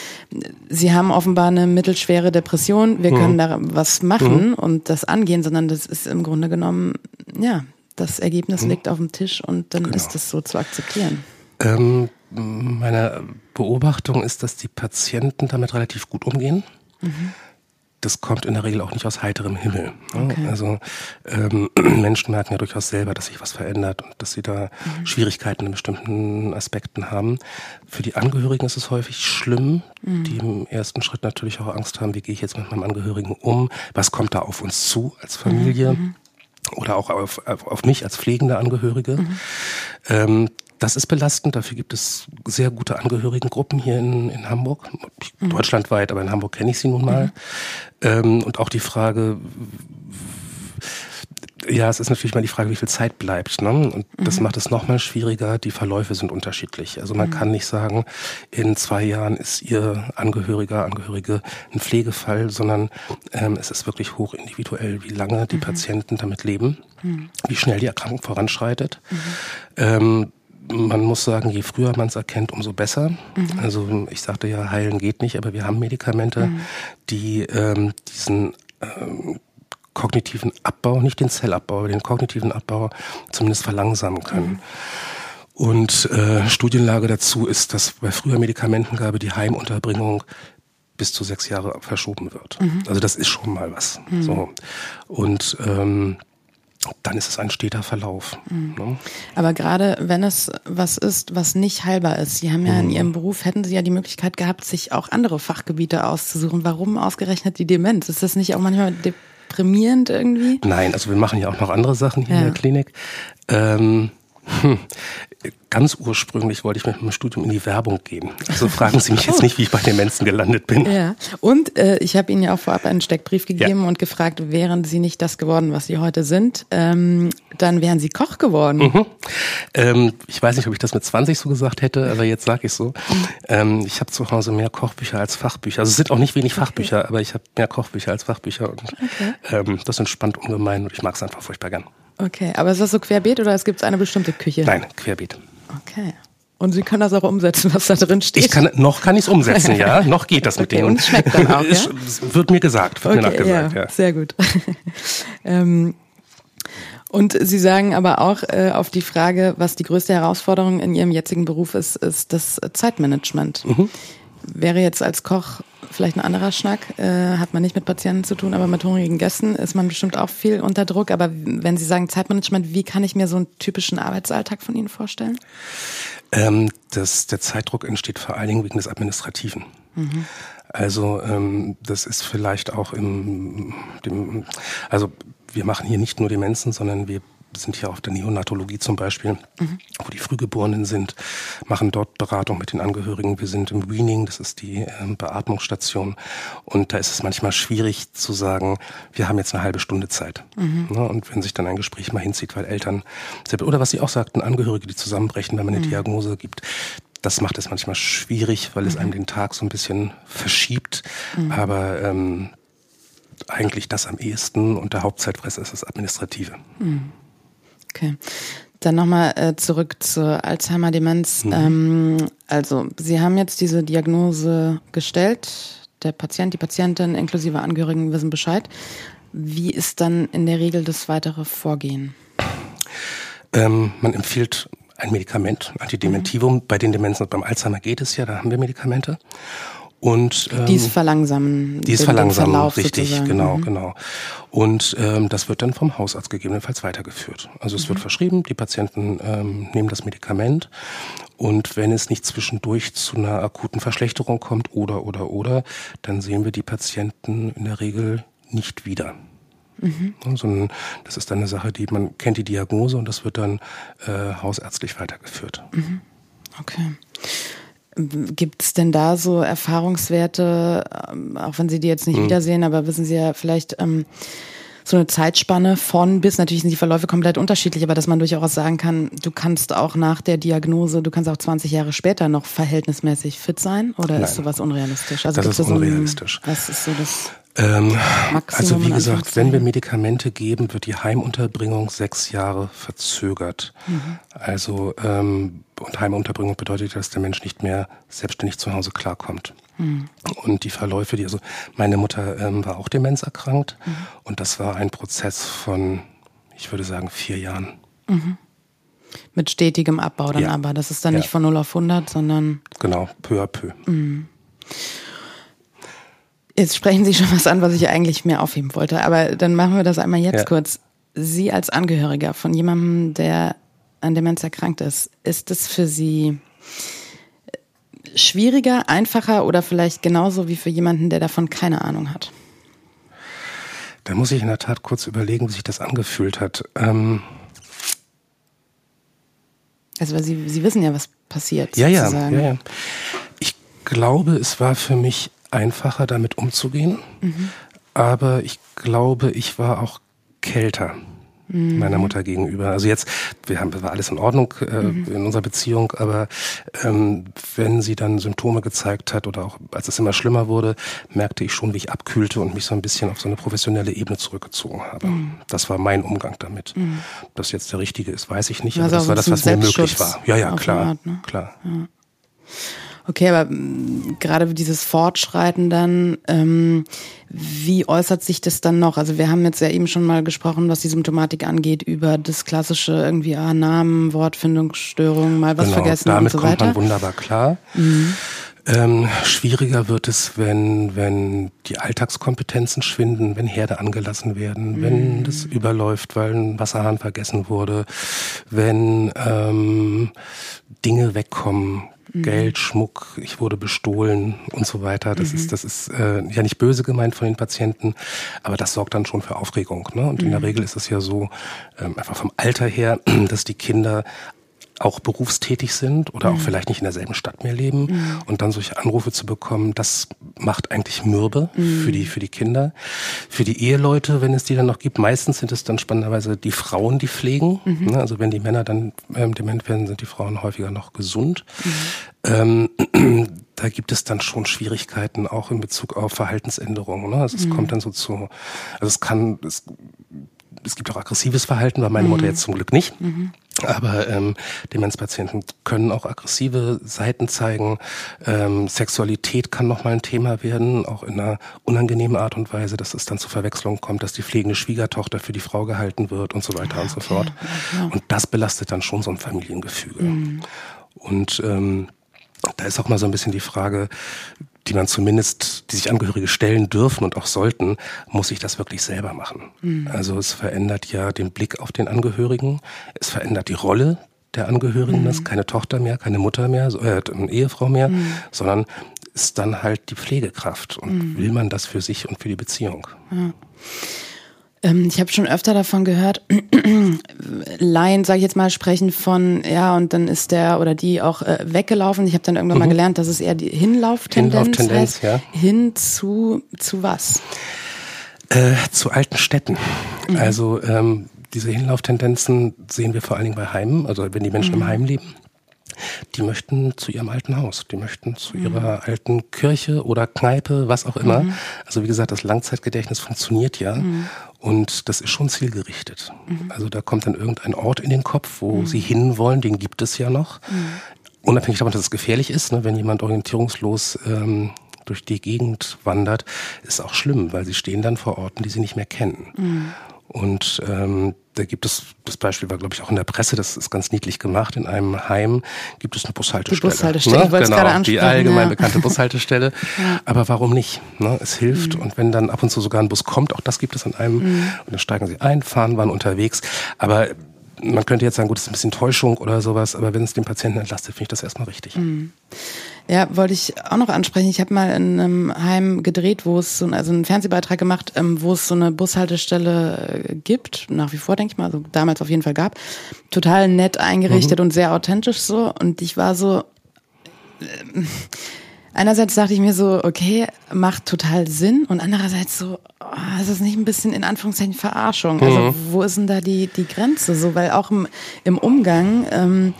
B: sie haben offenbar eine mittelschwere Depression, wir mhm. können da was machen mhm. und das angehen, sondern das ist im Grunde genommen, ja, das Ergebnis mhm. liegt auf dem Tisch und dann genau. ist das so zu akzeptieren.
A: Ähm, meine Beobachtung ist, dass die Patienten damit relativ gut umgehen. Mhm das kommt in der Regel auch nicht aus heiterem Himmel. Okay. Also ähm, Menschen merken ja durchaus selber, dass sich was verändert und dass sie da mhm. Schwierigkeiten in bestimmten Aspekten haben. Für die Angehörigen ist es häufig schlimm, mhm. die im ersten Schritt natürlich auch Angst haben, wie gehe ich jetzt mit meinem Angehörigen um, was kommt da auf uns zu als Familie. Mhm. Oder auch auf, auf, auf mich als pflegende Angehörige. Mhm. Ähm, das ist belastend. Dafür gibt es sehr gute Angehörigengruppen hier in, in Hamburg, mhm. deutschlandweit, aber in Hamburg kenne ich sie nun mal. Mhm. Ähm, und auch die Frage, ja, es ist natürlich mal die Frage, wie viel Zeit bleibt. Ne? Und mhm. das macht es nochmal schwieriger. Die Verläufe sind unterschiedlich. Also man mhm. kann nicht sagen, in zwei Jahren ist Ihr Angehöriger, Angehörige ein Pflegefall, sondern ähm, es ist wirklich hoch individuell, wie lange die mhm. Patienten damit leben, mhm. wie schnell die Erkrankung voranschreitet. Mhm. Ähm, man muss sagen, je früher man es erkennt, umso besser. Mhm. Also ich sagte ja, heilen geht nicht, aber wir haben Medikamente, mhm. die ähm, diesen ähm, kognitiven Abbau, nicht den Zellabbau, aber den kognitiven Abbau zumindest verlangsamen können. Mhm. Und äh, Studienlage dazu ist, dass bei früher Medikamentengabe die Heimunterbringung bis zu sechs Jahre verschoben wird. Mhm. Also das ist schon mal was. Mhm. So. Und ähm, dann ist es ein steter Verlauf.
B: Mhm. Ne? Aber gerade wenn es was ist, was nicht heilbar ist, Sie haben ja in mhm. Ihrem Beruf, hätten Sie ja die Möglichkeit gehabt, sich auch andere Fachgebiete auszusuchen. Warum ausgerechnet die Demenz? Ist das nicht auch manchmal deprimierend irgendwie?
A: Nein, also wir machen ja auch noch andere Sachen hier ja. in der Klinik. Ähm, hm. Ganz ursprünglich wollte ich mit meinem Studium in die Werbung gehen. Also fragen Sie mich jetzt nicht, wie ich bei den Menschen gelandet bin.
B: Ja. Und äh, ich habe Ihnen ja auch vorab einen Steckbrief gegeben ja. und gefragt, wären Sie nicht das geworden, was Sie heute sind, ähm, dann wären Sie Koch geworden. Mhm.
A: Ähm, ich weiß nicht, ob ich das mit 20 so gesagt hätte, aber jetzt sage ich so. Ähm, ich habe zu Hause mehr Kochbücher als Fachbücher. Also es sind auch nicht wenig Fachbücher, okay. aber ich habe mehr Kochbücher als Fachbücher. Und okay. ähm, das entspannt ungemein und ich mag es einfach furchtbar gern.
B: Okay, aber ist das so querbeet oder es gibt eine bestimmte Küche?
A: Nein, querbeet.
B: Okay. Und Sie können das auch umsetzen, was da drin steht?
A: Ich kann, noch kann ich es umsetzen, ja. Noch geht das mit okay, denen.
B: Und schmeckt dann auch, ja?
A: Wird mir gesagt, wird okay, mir nachgesagt, ja, ja.
B: Sehr gut. ähm, und Sie sagen aber auch äh, auf die Frage, was die größte Herausforderung in Ihrem jetzigen Beruf ist, ist das Zeitmanagement. Mhm. Wäre jetzt als Koch vielleicht ein anderer Schnack, äh, hat man nicht mit Patienten zu tun, aber mit hungrigen Gästen ist man bestimmt auch viel unter Druck. Aber wenn Sie sagen Zeitmanagement, wie kann ich mir so einen typischen Arbeitsalltag von Ihnen vorstellen?
A: Ähm, das, der Zeitdruck entsteht vor allen Dingen wegen des Administrativen. Mhm. Also ähm, das ist vielleicht auch im dem, also wir machen hier nicht nur Demenzen, sondern wir sind hier auf der Neonatologie zum Beispiel, mhm. wo die Frühgeborenen sind, machen dort Beratung mit den Angehörigen. Wir sind im Weaning, das ist die äh, Beatmungsstation. Und da ist es manchmal schwierig zu sagen, wir haben jetzt eine halbe Stunde Zeit. Mhm. Ne? Und wenn sich dann ein Gespräch mal hinzieht, weil Eltern, oder was Sie auch sagten, Angehörige, die zusammenbrechen, wenn man eine mhm. Diagnose gibt, das macht es manchmal schwierig, weil es mhm. einem den Tag so ein bisschen verschiebt. Mhm. Aber ähm, eigentlich das am ehesten und der Hauptzeitfresser ist das Administrative. Mhm.
B: Okay. Dann nochmal äh, zurück zur Alzheimer-Demenz. Mhm. Ähm, also, Sie haben jetzt diese Diagnose gestellt. Der Patient, die Patientin inklusive Angehörigen wissen Bescheid. Wie ist dann in der Regel das weitere Vorgehen?
A: Ähm, man empfiehlt ein Medikament, Antidementivum. Mhm. Bei den Demenzen und beim Alzheimer geht es ja, da haben wir Medikamente. Und
B: ähm, dies verlangsamen.
A: Dies verlangsamen, Verlauf richtig, sozusagen. genau, mhm. genau. Und ähm, das wird dann vom Hausarzt gegebenenfalls weitergeführt. Also es mhm. wird verschrieben, die Patienten ähm, nehmen das Medikament und wenn es nicht zwischendurch zu einer akuten Verschlechterung kommt oder oder oder, dann sehen wir die Patienten in der Regel nicht wieder. Mhm. Sondern das ist dann eine Sache, die man kennt die Diagnose und das wird dann äh, hausärztlich weitergeführt.
B: Mhm. Okay. Gibt es denn da so Erfahrungswerte, ähm, auch wenn Sie die jetzt nicht mhm. wiedersehen, aber wissen Sie ja vielleicht ähm, so eine Zeitspanne von bis, natürlich sind die Verläufe komplett unterschiedlich, aber dass man durchaus sagen kann, du kannst auch nach der Diagnose, du kannst auch 20 Jahre später noch verhältnismäßig fit sein oder Nein. ist sowas unrealistisch?
A: Also das ist unrealistisch.
B: So ein, was ist so das?
A: Ähm, also wie gesagt, wenn wir Medikamente geben, wird die Heimunterbringung sechs Jahre verzögert. Mhm. Also ähm, und Heimunterbringung bedeutet, dass der Mensch nicht mehr selbstständig zu Hause klarkommt. Mhm. Und die Verläufe, die also meine Mutter ähm, war auch demenzerkrankt mhm. und das war ein Prozess von, ich würde sagen, vier Jahren.
B: Mhm. Mit stetigem Abbau dann ja. aber. Das ist dann ja. nicht von 0 auf 100, sondern.
A: Genau, peu à peu.
B: Jetzt sprechen Sie schon was an, was ich eigentlich mehr aufheben wollte. Aber dann machen wir das einmal jetzt ja. kurz. Sie als Angehöriger von jemandem, der an Demenz erkrankt ist, ist es für Sie schwieriger, einfacher oder vielleicht genauso wie für jemanden, der davon keine Ahnung hat?
A: Da muss ich in der Tat kurz überlegen, wie sich das angefühlt hat. Ähm
B: also, weil Sie, Sie wissen ja, was passiert.
A: Ja, sozusagen. ja, ja, ja. Ich glaube, es war für mich einfacher, damit umzugehen. Mhm. Aber ich glaube, ich war auch kälter mhm. meiner Mutter gegenüber. Also jetzt, wir haben, war alles in Ordnung äh, mhm. in unserer Beziehung, aber ähm, wenn sie dann Symptome gezeigt hat oder auch als es immer schlimmer wurde, merkte ich schon, wie ich abkühlte und mich so ein bisschen auf so eine professionelle Ebene zurückgezogen habe. Mhm. Das war mein Umgang damit. Mhm. Ob das jetzt der richtige ist, weiß ich nicht, also aber das war das, was mir möglich war. Ja, ja, klar, Art, ne? klar. Ja.
B: Okay, aber gerade dieses Fortschreiten dann, ähm, wie äußert sich das dann noch? Also wir haben jetzt ja eben schon mal gesprochen, was die Symptomatik angeht, über das klassische irgendwie ah, Namen, Wortfindungsstörung, mal was genau, vergessen
A: damit
B: und
A: so weiter. kommt man wunderbar klar. Mhm. Ähm, schwieriger wird es, wenn, wenn die Alltagskompetenzen schwinden, wenn Herde angelassen werden, mhm. wenn das überläuft, weil ein Wasserhahn vergessen wurde, wenn ähm, Dinge wegkommen, mhm. Geld, Schmuck, ich wurde bestohlen und so weiter. Das mhm. ist, das ist äh, ja nicht böse gemeint von den Patienten, aber das sorgt dann schon für Aufregung. Ne? Und in der mhm. Regel ist es ja so, ähm, einfach vom Alter her, dass die Kinder auch berufstätig sind oder mhm. auch vielleicht nicht in derselben Stadt mehr leben mhm. und dann solche Anrufe zu bekommen, das macht eigentlich mürbe mhm. für die für die Kinder, für die Eheleute, wenn es die dann noch gibt. Meistens sind es dann spannenderweise die Frauen, die pflegen. Mhm. Ne? Also wenn die Männer dann ähm, dement werden, sind die Frauen häufiger noch gesund. Mhm. Ähm, da gibt es dann schon Schwierigkeiten auch in Bezug auf Verhaltensänderungen. Ne? Also es mhm. kommt dann so zu, also es kann es es gibt auch aggressives Verhalten, war meine Mutter jetzt zum Glück nicht. Mhm. Aber ähm, Demenzpatienten können auch aggressive Seiten zeigen. Ähm, Sexualität kann nochmal ein Thema werden, auch in einer unangenehmen Art und Weise, dass es dann zu Verwechslungen kommt, dass die pflegende Schwiegertochter für die Frau gehalten wird und so weiter okay. und so fort. Ja. Und das belastet dann schon so ein Familiengefüge. Mhm. Und ähm, da ist auch mal so ein bisschen die Frage, die man zumindest, die sich Angehörige stellen dürfen und auch sollten, muss ich das wirklich selber machen. Mhm. Also es verändert ja den Blick auf den Angehörigen, es verändert die Rolle der Angehörigen, mhm. das ist keine Tochter mehr, keine Mutter mehr, äh, eine Ehefrau mehr, mhm. sondern ist dann halt die Pflegekraft und mhm. will man das für sich und für die Beziehung.
B: Ja. Ähm, ich habe schon öfter davon gehört, Laien, sage ich jetzt mal, sprechen von, ja, und dann ist der oder die auch äh, weggelaufen. Ich habe dann irgendwann mhm. mal gelernt, dass es eher die Hinlauftendenz, Hinlauftendenz heißt. Ja. Hin zu, zu was?
A: Äh, zu alten Städten. Mhm. Also ähm, diese Hinlauftendenzen sehen wir vor allen Dingen bei Heimen, also wenn die Menschen mhm. im Heim leben die möchten zu ihrem alten Haus, die möchten zu mhm. ihrer alten Kirche oder Kneipe, was auch immer. Mhm. Also wie gesagt, das Langzeitgedächtnis funktioniert ja mhm. und das ist schon zielgerichtet. Mhm. Also da kommt dann irgendein Ort in den Kopf, wo mhm. sie hinwollen, den gibt es ja noch. Unabhängig davon, dass es gefährlich ist, ne, wenn jemand orientierungslos ähm, durch die Gegend wandert, ist auch schlimm, weil sie stehen dann vor Orten, die sie nicht mehr kennen. Und ähm, da gibt es, das Beispiel war, glaube ich, auch in der Presse, das ist ganz niedlich gemacht. In einem Heim gibt es eine Bushaltestelle. Die
B: Bushaltestelle, ne? ich genau,
A: die allgemein ja. bekannte Bushaltestelle. ja. Aber warum nicht? Ne? Es hilft. Mhm. Und wenn dann ab und zu sogar ein Bus kommt, auch das gibt es an einem, mhm. und dann steigen sie ein, fahren, waren unterwegs. Aber man könnte jetzt sagen, gut, das ist ein bisschen Täuschung oder sowas, aber wenn es den Patienten entlastet, finde ich das erstmal richtig. Mhm.
B: Ja, wollte ich auch noch ansprechen. Ich habe mal in einem Heim gedreht, wo es so also einen Fernsehbeitrag gemacht, ähm, wo es so eine Bushaltestelle äh, gibt, nach wie vor denke ich mal, also damals auf jeden Fall gab. Total nett eingerichtet mhm. und sehr authentisch so. Und ich war so, äh, einerseits dachte ich mir so, okay, macht total Sinn und andererseits so, oh, ist das nicht ein bisschen in Anführungszeichen Verarschung? Also mhm. Also wo ist denn da die, die Grenze so? Weil auch im, im Umgang, ähm,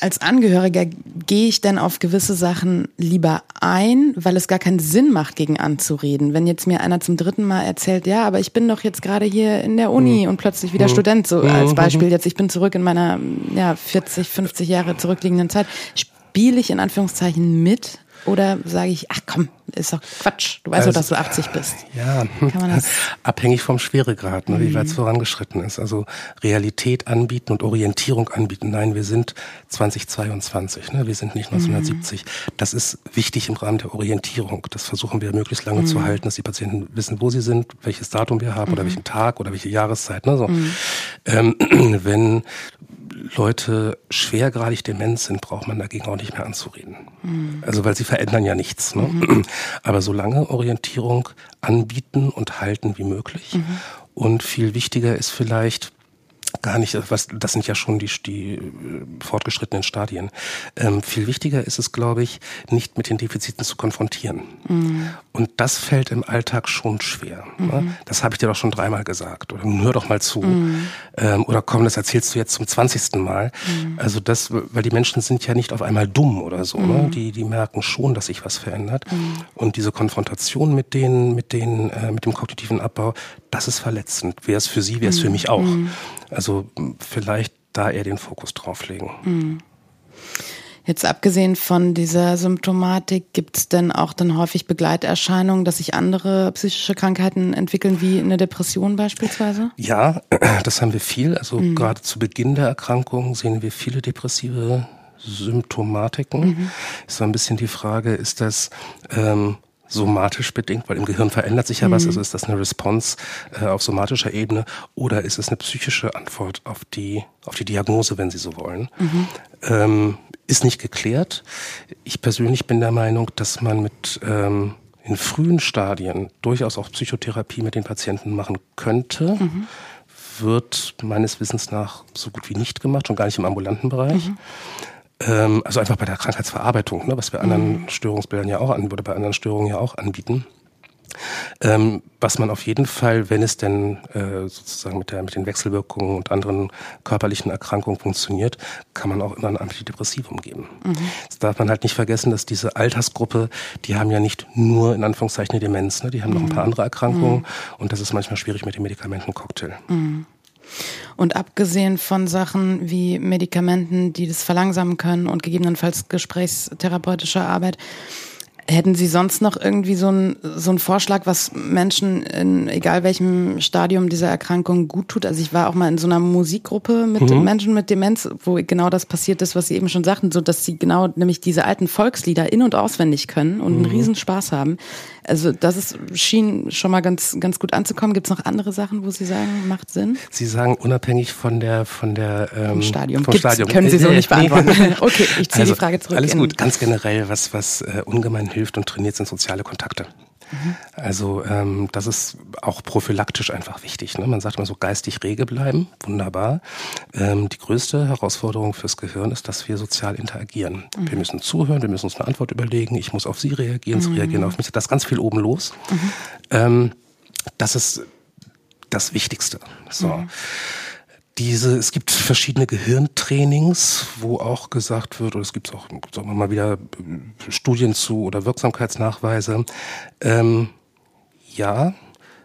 B: als Angehöriger gehe ich dann auf gewisse Sachen lieber ein, weil es gar keinen Sinn macht, gegen anzureden. Wenn jetzt mir einer zum dritten Mal erzählt, ja, aber ich bin doch jetzt gerade hier in der Uni mhm. und plötzlich wieder mhm. Student, so als mhm. Beispiel jetzt, ich bin zurück in meiner ja, 40, 50 Jahre zurückliegenden Zeit, spiele ich in Anführungszeichen mit oder sage ich, ach komm, ist doch Quatsch. Du weißt also, doch, dass du 80 bist.
A: Ja, abhängig vom Schweregrad, ne, wie mhm. weit es vorangeschritten ist. Also Realität anbieten und Orientierung anbieten. Nein, wir sind 2022, ne? wir sind nicht 1970. Mhm. Das ist wichtig im Rahmen der Orientierung. Das versuchen wir möglichst lange mhm. zu halten, dass die Patienten wissen, wo sie sind, welches Datum wir haben oder mhm. welchen Tag oder welche Jahreszeit. Ne? So. Mhm. Ähm, wenn Leute schwergradig dement sind, braucht man dagegen auch nicht mehr anzureden. Mhm. Also weil sie verändern ja nichts. Ne? Mhm. Aber solange Orientierung anbieten und halten wie möglich. Mhm. Und viel wichtiger ist vielleicht, gar nicht, was, das sind ja schon die, die äh, fortgeschrittenen Stadien. Ähm, viel wichtiger ist es, glaube ich, nicht mit den Defiziten zu konfrontieren. Mhm. Und das fällt im Alltag schon schwer. Ne? Mhm. Ne? Das habe ich dir doch schon dreimal gesagt. Oder hör doch mal zu. Mhm. Ähm, oder komm, das erzählst du jetzt zum zwanzigsten Mal. Mhm. Also das, weil die Menschen sind ja nicht auf einmal dumm oder so. Ne? Mhm. Die, die merken schon, dass sich was verändert. Mhm. Und diese Konfrontation mit denen, mit denen, äh, mit dem kognitiven Abbau, das ist verletzend. Wäre es für sie, wäre es für mich auch. Also vielleicht da eher den Fokus drauf legen.
B: Mhm. Jetzt abgesehen von dieser Symptomatik, gibt es denn auch dann häufig Begleiterscheinungen, dass sich andere psychische Krankheiten entwickeln, wie eine Depression beispielsweise?
A: Ja, das haben wir viel. Also mhm. gerade zu Beginn der Erkrankung sehen wir viele depressive Symptomatiken. Mhm. Ist so ein bisschen die Frage, ist das ähm, somatisch bedingt, weil im Gehirn verändert sich ja mhm. was. Also ist das eine Response äh, auf somatischer Ebene oder ist es eine psychische Antwort auf die, auf die Diagnose, wenn Sie so wollen? Mhm. Ähm, ist nicht geklärt. Ich persönlich bin der Meinung, dass man mit ähm, in frühen Stadien durchaus auch Psychotherapie mit den Patienten machen könnte. Mhm. Wird meines Wissens nach so gut wie nicht gemacht, schon gar nicht im ambulanten Bereich. Mhm. Ähm, also einfach bei der Krankheitsverarbeitung, ne, was wir anderen mhm. Störungsbildern ja auch an, oder bei anderen Störungen ja auch anbieten. Ähm, was man auf jeden Fall, wenn es denn äh, sozusagen mit, der, mit den Wechselwirkungen und anderen körperlichen Erkrankungen funktioniert, kann man auch immer ein Antidepressivum geben. Mhm. Das darf man halt nicht vergessen, dass diese Altersgruppe, die haben ja nicht nur in Anführungszeichen eine Demenz, ne? die haben mhm. noch ein paar andere Erkrankungen mhm. und das ist manchmal schwierig mit dem Medikamentencocktail.
B: Mhm. Und abgesehen von Sachen wie Medikamenten, die das verlangsamen können und gegebenenfalls gesprächstherapeutische Arbeit, Hätten Sie sonst noch irgendwie so einen so einen Vorschlag, was Menschen in egal welchem Stadium dieser Erkrankung gut tut? Also ich war auch mal in so einer Musikgruppe mit mhm. Menschen mit Demenz, wo genau das passiert ist, was Sie eben schon sagten, so dass sie genau nämlich diese alten Volkslieder in- und auswendig können und mhm. einen riesen Spaß haben. Also das ist, schien schon mal ganz, ganz gut anzukommen. Gibt es noch andere Sachen, wo Sie sagen, macht Sinn?
A: Sie sagen unabhängig von der von der
B: ähm, Stadium. Vom Stadium. Können Sie so äh, nicht beantworten. okay, ich ziehe also, die Frage zurück.
A: Alles gut. Ganz generell, was was äh, ungemein hilft und trainiert, sind soziale Kontakte. Mhm. Also ähm, das ist auch prophylaktisch einfach wichtig. Ne? Man sagt immer so geistig rege bleiben, wunderbar. Ähm, die größte Herausforderung fürs Gehirn ist, dass wir sozial interagieren. Mhm. Wir müssen zuhören, wir müssen uns eine Antwort überlegen, ich muss auf Sie reagieren, Sie mhm. reagieren auf mich. Da ist ganz viel oben los. Mhm. Ähm, das ist das Wichtigste. So. Diese, es gibt verschiedene Gehirntrainings, wo auch gesagt wird, oder es gibt auch, gibt's auch mal wieder äh, Studien zu oder Wirksamkeitsnachweise. Ähm, ja,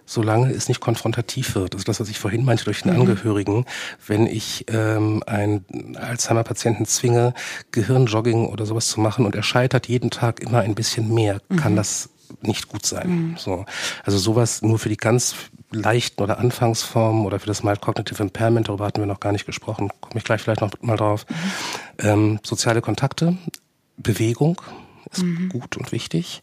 A: solange es nicht konfrontativ wird. Also das, was ich vorhin meinte durch den mhm. Angehörigen, wenn ich ähm, einen Alzheimer-Patienten zwinge, Gehirnjogging oder sowas zu machen und er scheitert jeden Tag immer ein bisschen mehr, mhm. kann das nicht gut sein. Mhm. So. Also sowas nur für die ganz leichten oder Anfangsformen oder für das Mild Cognitive Impairment, darüber hatten wir noch gar nicht gesprochen, komme ich gleich vielleicht noch mal drauf. Mhm. Ähm, soziale Kontakte, Bewegung ist mhm. gut und wichtig.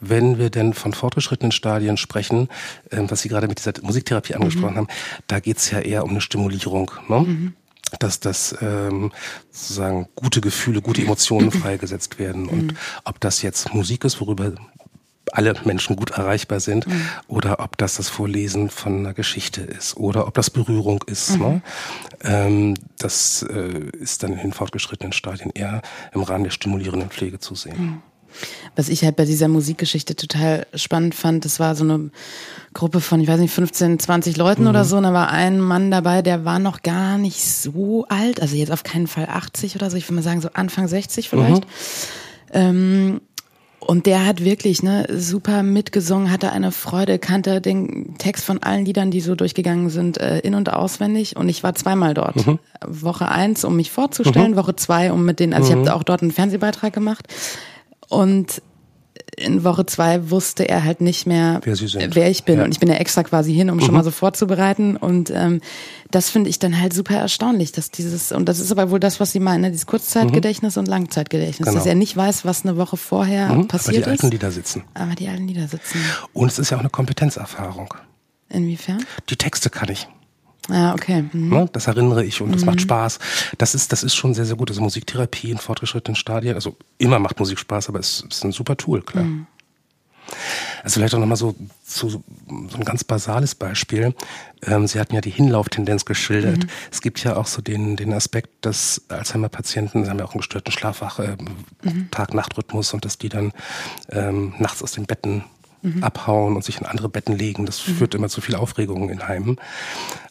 A: Wenn wir denn von fortgeschrittenen Stadien sprechen, ähm, was Sie gerade mit dieser Musiktherapie angesprochen mhm. haben, da geht's ja eher um eine Stimulierung. Ne? Mhm dass das ähm, sozusagen gute Gefühle, gute Emotionen freigesetzt werden. Und mhm. ob das jetzt Musik ist, worüber alle Menschen gut erreichbar sind mhm. oder ob das das Vorlesen von einer Geschichte ist oder ob das Berührung ist. Mhm. Ne? Ähm, das äh, ist dann in den fortgeschrittenen Stadien eher im Rahmen der stimulierenden Pflege zu sehen. Mhm.
B: Was ich halt bei dieser Musikgeschichte total spannend fand, das war so eine Gruppe von, ich weiß nicht, 15, 20 Leuten mhm. oder so. Und da war ein Mann dabei, der war noch gar nicht so alt, also jetzt auf keinen Fall 80 oder so, ich würde mal sagen so Anfang 60 vielleicht. Mhm. Ähm, und der hat wirklich ne, super mitgesungen, hatte eine Freude, kannte den Text von allen Liedern, die so durchgegangen sind, äh, in- und auswendig. Und ich war zweimal dort. Mhm. Woche eins, um mich vorzustellen, mhm. Woche zwei, um mit denen, also mhm. ich habe auch dort einen Fernsehbeitrag gemacht. Und in Woche zwei wusste er halt nicht mehr, wer, wer ich bin. Ja. Und ich bin ja extra quasi hin, um mhm. schon mal so vorzubereiten. Und ähm, das finde ich dann halt super erstaunlich, dass dieses, und das ist aber wohl das, was Sie meinen, ne? dieses Kurzzeitgedächtnis mhm. und Langzeitgedächtnis, genau. dass er nicht weiß, was eine Woche vorher mhm. passiert ist. Aber
A: die alten Lieder sitzen.
B: Aber die alten Lieder sitzen.
A: Und es ist ja auch eine Kompetenzerfahrung.
B: Inwiefern?
A: Die Texte kann ich.
B: Ah, okay. Mhm.
A: Ne, das erinnere ich und das mhm. macht Spaß. Das ist, das ist schon sehr, sehr gut. Also Musiktherapie in fortgeschrittenen Stadien. Also immer macht Musik Spaß, aber es ist ein super Tool, klar. Mhm. Also vielleicht auch nochmal so, so, so ein ganz basales Beispiel. Ähm, Sie hatten ja die Hinlauftendenz geschildert. Mhm. Es gibt ja auch so den, den Aspekt, dass Alzheimer-Patienten, sie haben ja auch einen gestörten Schlafwach, äh, mhm. Tag-Nacht-Rhythmus und dass die dann ähm, nachts aus den Betten mhm. abhauen und sich in andere Betten legen. Das mhm. führt immer zu viel Aufregung in Heimen.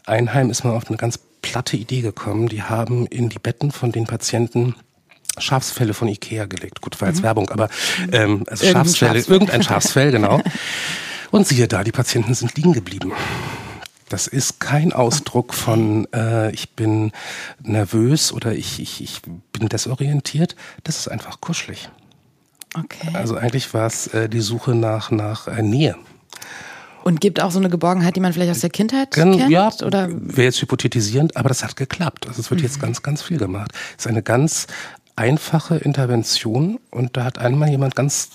A: Ein Heim ist mal auf eine ganz platte Idee gekommen. Die haben in die Betten von den Patienten Schafsfälle von Ikea gelegt. Gut, war jetzt mhm. Werbung, aber ähm, also irgendein Schafsfälle, Schafsfell. irgendein Schafsfell, genau. Und siehe da, die Patienten sind liegen geblieben. Das ist kein Ausdruck von äh, ich bin nervös oder ich, ich, ich bin desorientiert. Das ist einfach kuschelig.
B: Okay.
A: Also eigentlich war es äh, die Suche nach, nach äh, Nähe.
B: Und gibt auch so eine Geborgenheit, die man vielleicht aus der Kindheit
A: Gen-
B: kennt?
A: Ja,
B: Oder?
A: wäre jetzt hypothetisierend, aber das hat geklappt. Also es wird jetzt ganz, ganz viel gemacht. Es ist eine ganz einfache Intervention und da hat einmal jemand ganz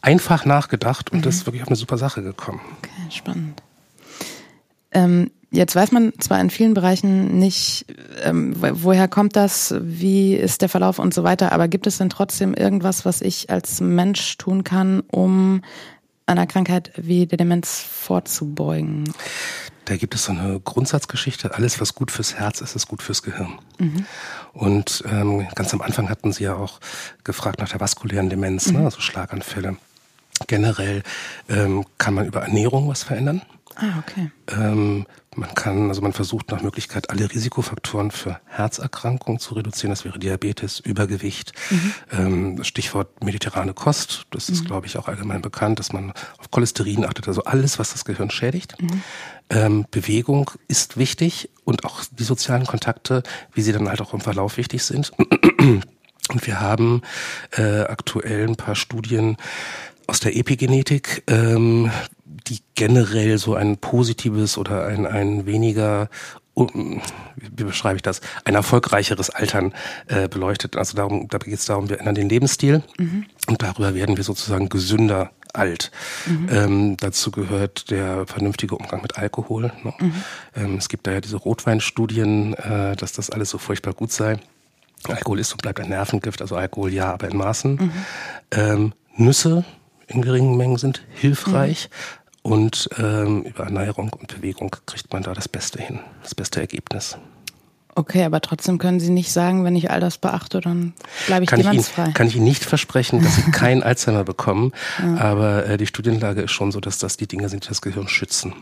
A: einfach nachgedacht und das ist wirklich auf eine super Sache gekommen.
B: Okay, spannend. Ähm, jetzt weiß man zwar in vielen Bereichen nicht, ähm, wo- woher kommt das, wie ist der Verlauf und so weiter, aber gibt es denn trotzdem irgendwas, was ich als Mensch tun kann, um einer Krankheit wie der Demenz vorzubeugen?
A: Da gibt es so eine Grundsatzgeschichte, alles was gut fürs Herz ist, ist gut fürs Gehirn. Und ähm, ganz am Anfang hatten Sie ja auch gefragt nach der vaskulären Demenz, ne, also Schlaganfälle. Generell ähm, kann man über Ernährung was verändern.
B: Ah, okay.
A: Ähm, man kann, also man versucht nach Möglichkeit alle Risikofaktoren für Herzerkrankungen zu reduzieren. Das wäre Diabetes, Übergewicht, ähm, Stichwort mediterrane Kost. Das ist, glaube ich, auch allgemein bekannt, dass man auf Cholesterin achtet, also alles, was das Gehirn schädigt. Ähm, Bewegung ist wichtig und auch die sozialen Kontakte, wie sie dann halt auch im Verlauf wichtig sind. Und wir haben äh, aktuell ein paar Studien aus der Epigenetik, ähm, die generell so ein positives oder ein, ein weniger, um, wie beschreibe ich das, ein erfolgreicheres Altern äh, beleuchtet. Also darum, da geht es darum, wir ändern den Lebensstil und darüber werden wir sozusagen gesünder alt. Ähm, dazu gehört der vernünftige Umgang mit Alkohol. Ne? Ähm, es gibt da ja diese Rotweinstudien, äh, dass das alles so furchtbar gut sei. Alkohol ist und bleibt ein Nervengift, also Alkohol ja, aber in Maßen. Ähm, Nüsse in geringen Mengen sind hilfreich und ähm, über Ernährung und Bewegung kriegt man da das Beste hin, das beste Ergebnis.
B: Okay, aber trotzdem können Sie nicht sagen, wenn ich all das beachte, dann bleibe ich
A: Kann ich, Ihnen,
B: demenzfrei.
A: kann ich Ihnen nicht versprechen, dass Sie kein Alzheimer bekommen, aber äh, die Studienlage ist schon so, dass das die Dinge sind, die das Gehirn schützen.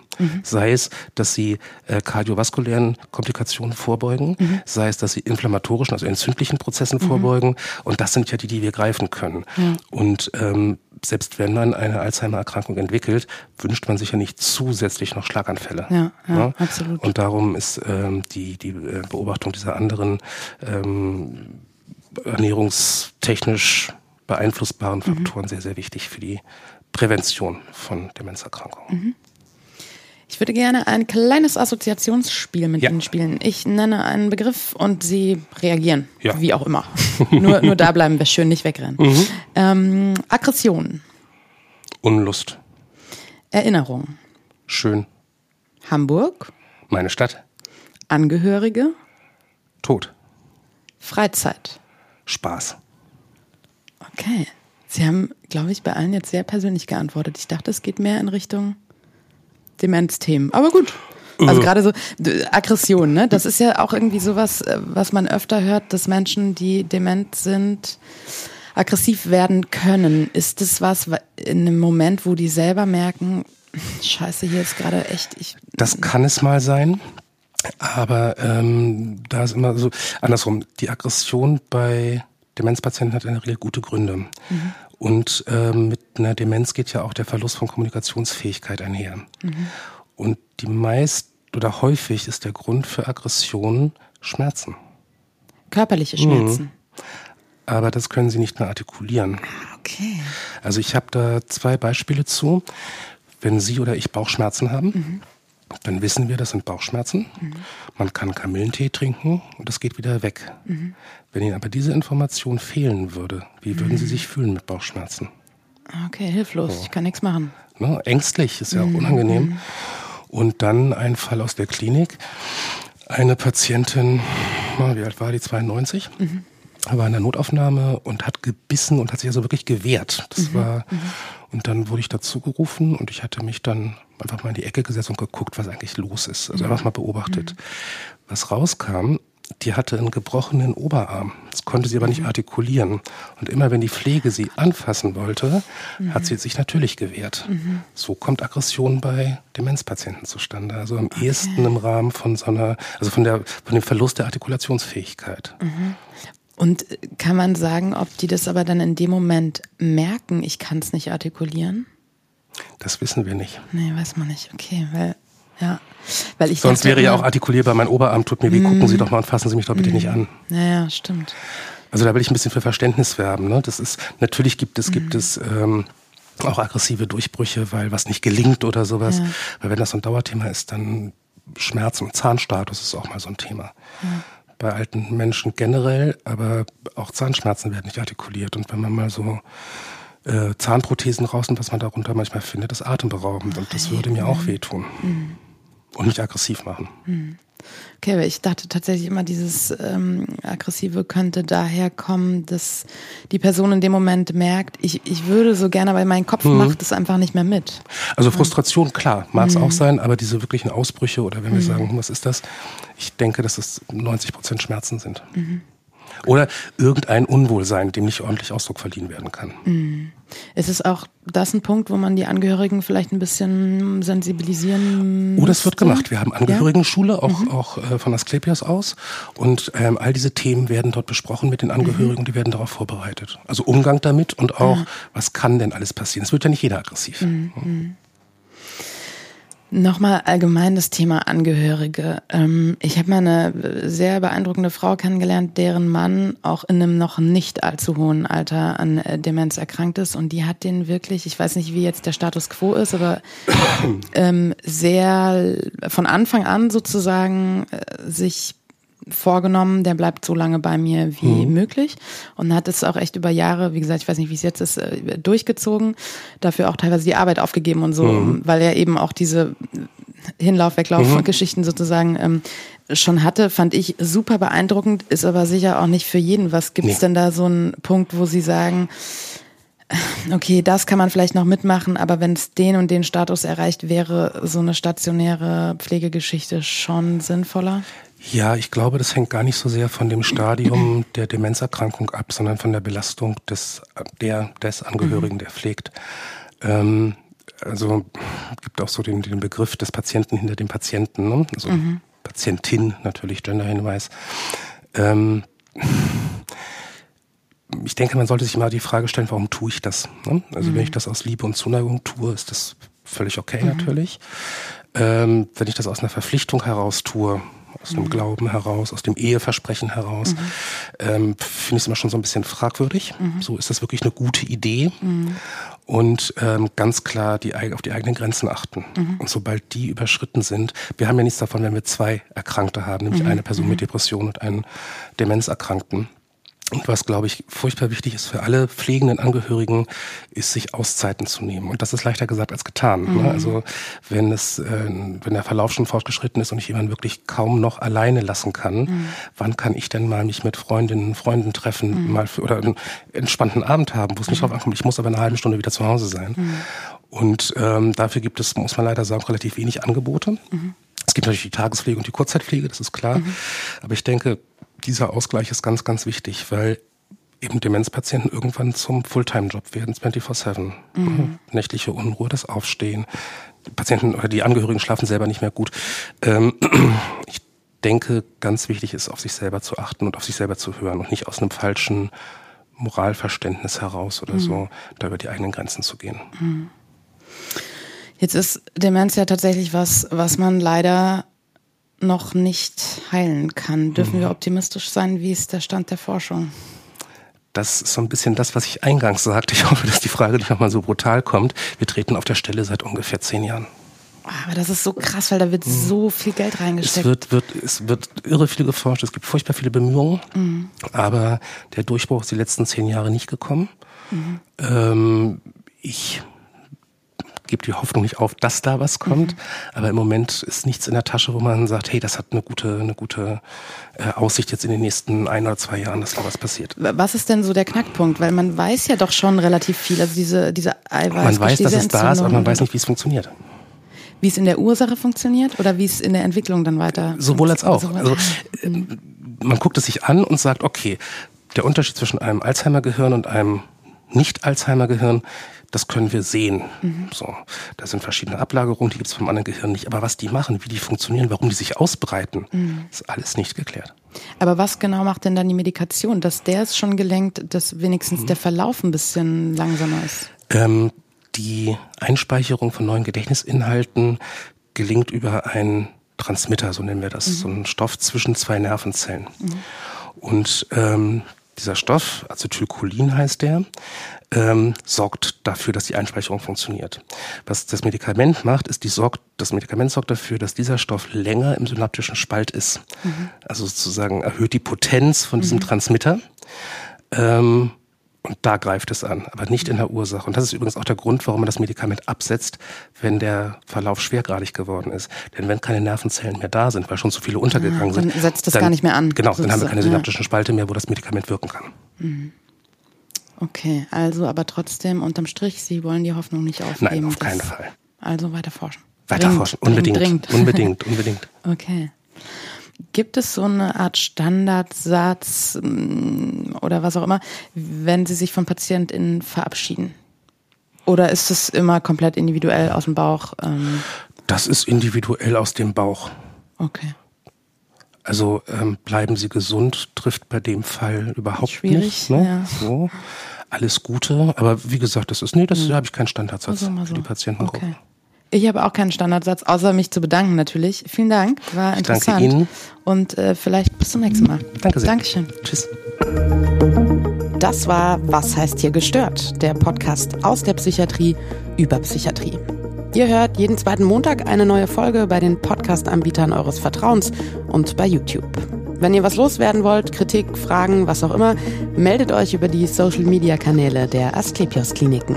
A: Sei es, dass Sie äh, kardiovaskulären Komplikationen vorbeugen, sei es, dass Sie inflammatorischen, also entzündlichen Prozessen vorbeugen und das sind ja die, die wir greifen können. Und ähm, selbst wenn man eine Alzheimer-Erkrankung entwickelt, wünscht man sich ja nicht zusätzlich noch Schlaganfälle.
B: Ja, ja,
A: Ne?
B: absolut.
A: Und darum ist ähm, die, die äh, Beobachtung dieser anderen ähm, ernährungstechnisch beeinflussbaren Faktoren sehr, sehr wichtig für die Prävention von Demenzerkrankungen.
B: Ich würde gerne ein kleines Assoziationsspiel mit
A: Ja.
B: Ihnen spielen. Ich nenne einen Begriff und Sie reagieren.
A: Ja.
B: Wie auch immer. nur, nur da bleiben wir schön, nicht wegrennen.
A: Mhm.
B: Ähm, Aggression,
A: Unlust,
B: Erinnerung,
A: schön,
B: Hamburg,
A: meine Stadt,
B: Angehörige,
A: Tod,
B: Freizeit.
A: Spaß.
B: Okay. Sie haben, glaube ich, bei allen jetzt sehr persönlich geantwortet. Ich dachte, es geht mehr in Richtung Demenzthemen. Aber gut. Also gerade so Aggression, ne? Das ist ja auch irgendwie sowas, äh, was man öfter hört, dass Menschen, die dement sind, aggressiv werden können. Ist das was wa- in einem Moment, wo die selber merken, Scheiße, hier ist gerade echt, ich
A: Das kann es mal sein. Aber ähm, da ist immer so andersrum. Die Aggression bei Demenzpatienten hat in der Regel gute Gründe. Und ähm, mit einer Demenz geht ja auch der Verlust von Kommunikationsfähigkeit einher. Und die meist oder häufig ist der Grund für Aggression Schmerzen.
B: körperliche Schmerzen.
A: Aber das können sie nicht mehr artikulieren.
B: Okay.
A: Also ich habe da zwei Beispiele zu. Wenn Sie oder ich Bauchschmerzen haben, dann wissen wir, das sind Bauchschmerzen. Man kann Kamillentee trinken und das geht wieder weg. Wenn Ihnen aber diese Information fehlen würde, wie würden Sie sich fühlen mit Bauchschmerzen?
B: Okay, hilflos. Ich kann nichts machen.
A: Ne? Ängstlich, ist ja auch unangenehm. Und dann ein Fall aus der Klinik. Eine Patientin, wie alt war die, 92? War in der Notaufnahme und hat gebissen und hat sich also wirklich gewehrt. Das war, und dann wurde ich dazu gerufen und ich hatte mich dann einfach mal in die Ecke gesetzt und geguckt, was eigentlich los ist. Also einfach mal beobachtet. Was rauskam, die hatte einen gebrochenen Oberarm. Das konnte sie aber nicht artikulieren. Und immer wenn die Pflege sie anfassen wollte, hat sie sich natürlich gewehrt. So kommt Aggression bei Demenzpatienten zustande. Also am ehesten im Rahmen von so einer, also von der, von dem Verlust der Artikulationsfähigkeit.
B: Und äh, kann man sagen, ob die das aber dann in dem Moment merken, ich kann es nicht artikulieren?
A: Das wissen wir nicht.
B: Nee, weiß man nicht. Okay, weil, ja. Weil ich
A: Sonst wäre ja auch artikulierbar, mein Oberarm tut mir weh, gucken Sie doch mal und fassen Sie mich doch bitte nicht an.
B: Naja, stimmt.
A: Also da will ich ein bisschen für Verständnis werben. Ne? Das ist, natürlich gibt es, gibt es ähm, auch aggressive Durchbrüche, weil was nicht gelingt oder sowas.
B: Ja.
A: Weil wenn das so ein Dauerthema ist, dann Schmerz und Zahnstatus ist auch mal so ein Thema. Bei alten Menschen generell, aber auch Zahnschmerzen werden nicht artikuliert. Und wenn man mal so äh, Zahnprothesen rausnimmt, was man darunter manchmal findet, ist atemberaubend. Und das würde mir auch wehtun. Und mich aggressiv machen.
B: Okay, aber ich dachte tatsächlich immer, dieses ähm, Aggressive könnte daher kommen, dass die Person in dem Moment merkt, ich, ich würde so gerne, aber mein Kopf macht es einfach nicht mehr mit.
A: Also Frustration, klar, mag es auch sein, aber diese wirklichen Ausbrüche oder wenn wir sagen, was ist das? Ich denke, dass es 90 Prozent Schmerzen sind. Oder irgendein Unwohlsein, dem nicht ordentlich Ausdruck verliehen werden kann.
B: Ist es auch das ein Punkt, wo man die Angehörigen vielleicht ein bisschen sensibilisieren
A: Oh, das wird gemacht. Wir haben Angehörigenschule, auch, auch äh, von Asklepios aus. Und ähm, all diese Themen werden dort besprochen mit den Angehörigen und die werden darauf vorbereitet. Also Umgang damit und auch, was kann denn alles passieren? Es wird ja nicht jeder aggressiv.
B: Nochmal allgemein das Thema Angehörige. Ähm, ich habe mal eine sehr beeindruckende Frau kennengelernt, deren Mann auch in einem noch nicht allzu hohen Alter an äh, Demenz erkrankt ist. Und die hat den wirklich, ich weiß nicht, wie jetzt der Status quo ist, aber ähm, sehr von Anfang an sozusagen äh, sich vorgenommen, der bleibt so lange bei mir wie möglich und hat es auch echt über Jahre, wie gesagt, ich weiß nicht, wie es jetzt ist, äh, durchgezogen, dafür auch teilweise die Arbeit aufgegeben und so, weil er eben auch diese Hinlauf, Weglauf Geschichten sozusagen ähm, schon hatte, fand ich super beeindruckend, ist aber sicher auch nicht für jeden. Was gibt's
A: Nee.
B: denn da so einen Punkt, wo Sie sagen, okay, das kann man vielleicht noch mitmachen, aber wenn es den und den Status erreicht, wäre so eine stationäre Pflegegeschichte schon sinnvoller?
A: Ja, ich glaube, das hängt gar nicht so sehr von dem Stadium der Demenzerkrankung ab, sondern von der Belastung des, der, des Angehörigen, der pflegt. Ähm, also gibt auch so den, den Begriff des Patienten hinter dem Patienten, ne? also Patientin natürlich, Genderhinweis. Ähm, ich denke, man sollte sich mal die Frage stellen, warum tue ich das? Ne? Also wenn ich das aus Liebe und Zuneigung tue, ist das völlig okay natürlich. Ähm, wenn ich das aus einer Verpflichtung heraus tue, aus dem Glauben heraus, aus dem Eheversprechen heraus, ähm, finde ich es immer schon so ein bisschen fragwürdig. So ist das wirklich eine gute Idee. Und ähm, ganz klar die, auf die eigenen Grenzen achten. Und sobald die überschritten sind, wir haben ja nichts davon, wenn wir zwei Erkrankte haben, nämlich eine Person mit Depression und einen Demenzerkrankten. Und was, glaube ich, furchtbar wichtig ist für alle pflegenden Angehörigen, ist, sich Auszeiten zu nehmen. Und das ist leichter gesagt als getan. Ne? Also wenn es, äh, wenn der Verlauf schon fortgeschritten ist und ich jemanden wirklich kaum noch alleine lassen kann, wann kann ich denn mal mich mit Freundinnen und Freunden treffen, mal für, oder einen entspannten Abend haben, wo es nicht drauf ankommt, ich muss aber eine halbe Stunde wieder zu Hause sein. Und ähm, dafür gibt es, muss man leider sagen, relativ wenig Angebote. Es gibt natürlich die Tagespflege und die Kurzzeitpflege, das ist klar. Aber ich denke, dieser Ausgleich ist ganz, ganz wichtig, weil eben Demenzpatienten irgendwann zum Fulltime-Job werden, 24-7. Nächtliche Unruhe, das Aufstehen. Die Patienten oder die Angehörigen schlafen selber nicht mehr gut. Ähm, ich denke, ganz wichtig ist, auf sich selber zu achten und auf sich selber zu hören und nicht aus einem falschen Moralverständnis heraus oder so, da über die eigenen Grenzen zu gehen.
B: Jetzt ist Demenz ja tatsächlich was, was man leider noch nicht heilen kann. Dürfen wir optimistisch sein? Wie ist der Stand der Forschung?
A: Das ist so ein bisschen das, was ich eingangs sagte. Ich hoffe, dass die Frage nicht nochmal so brutal kommt. Wir treten auf der Stelle seit ungefähr zehn Jahren.
B: Aber das ist so krass, weil da wird so viel Geld
A: Es
B: reingesteckt.
A: wird, wird, es wird irre viel geforscht, es gibt furchtbar viele Bemühungen, aber der Durchbruch ist die letzten zehn Jahre nicht gekommen. Ähm, ich gebe die Hoffnung nicht auf, dass da was kommt, aber im Moment ist nichts in der Tasche, wo man sagt, hey, das hat eine gute, eine gute äh, Aussicht jetzt in den nächsten ein oder zwei Jahren, dass da was passiert.
B: Was ist denn so der Knackpunkt? Weil man weiß ja doch schon relativ viel. Also diese, diese Eiweiß,
A: Man weiß, dass es da ist, aber man weiß nicht, wie es funktioniert.
B: Wie es in der Ursache funktioniert oder wie es in der Entwicklung dann weiter
A: Sowohl als auch.
B: Sowohl-
A: Also äh, man guckt es sich an und sagt, okay, der Unterschied zwischen einem Alzheimer-Gehirn und einem Nicht-Alzheimer-Gehirn, das können wir sehen. So, da sind verschiedene Ablagerungen, die gibt es vom anderen Gehirn nicht. Aber was die machen, wie die funktionieren, warum die sich ausbreiten, ist alles nicht geklärt.
B: Aber was genau macht denn dann die Medikation? Dass der es schon gelenkt, dass
A: Mhm.
B: wenigstens der Verlauf ein bisschen langsamer ist?
A: Ähm, die Einspeicherung von neuen Gedächtnisinhalten, gelingt über einen Transmitter, so nennen wir das, mhm. so einen Stoff zwischen zwei Nervenzellen. Mhm. Und ähm, dieser Stoff, Acetylcholin heißt der, ähm, sorgt dafür, dass die Einspeicherung funktioniert. Was das Medikament macht, ist, die sorgt, das Medikament sorgt dafür, dass dieser Stoff länger im synaptischen Spalt ist. Mhm. Also sozusagen erhöht die Potenz von diesem mhm. Transmitter. Ähm, und da greift es an, aber nicht in der Ursache. Und das ist übrigens auch der Grund, warum man das Medikament absetzt, wenn der Verlauf schwergradig geworden ist. Denn wenn keine Nervenzellen mehr da sind, weil schon zu viele untergegangen ah,
B: dann
A: sind.
B: setzt das dann, gar nicht mehr an.
A: Genau, dann haben wir keine synaptischen Spalte mehr, wo das Medikament wirken kann. Mhm.
B: Okay, also aber trotzdem unterm Strich, Sie wollen die Hoffnung nicht aufgeben.
A: Nein, auf keinen Fall.
B: Also weiter forschen.
A: Weiter dringend, forschen, unbedingt. Dringend. Unbedingt, unbedingt.
B: Okay. Gibt es so eine Art Standardsatz mm, oder was auch immer, wenn Sie sich von PatientInnen verabschieden? Oder ist es immer komplett individuell aus dem Bauch? Ähm?
A: Das ist individuell aus dem Bauch.
B: Okay.
A: Also ähm, bleiben Sie gesund, trifft bei dem Fall überhaupt
B: Schwierig,
A: nicht. Ne?
B: Ja.
A: So. Alles Gute, aber wie gesagt, das ist nee, das mhm. habe ich keinen Standardsatz
B: also so.
A: für die Patientengruppe.
B: Okay. Ich habe auch keinen Standardsatz, außer mich zu bedanken natürlich. Vielen Dank, war
A: ich
B: interessant.
A: Danke Ihnen.
B: Und äh, vielleicht bis zum nächsten Mal.
A: Danke sehr.
B: Dankeschön.
A: Tschüss.
B: Das war Was heißt hier gestört? Der Podcast aus der Psychiatrie über Psychiatrie. Ihr hört jeden zweiten Montag eine neue Folge bei den Podcast-Anbietern eures Vertrauens und bei YouTube. Wenn ihr was loswerden wollt, Kritik, Fragen, was auch immer, meldet euch über die Social-Media-Kanäle der Asklepios Kliniken.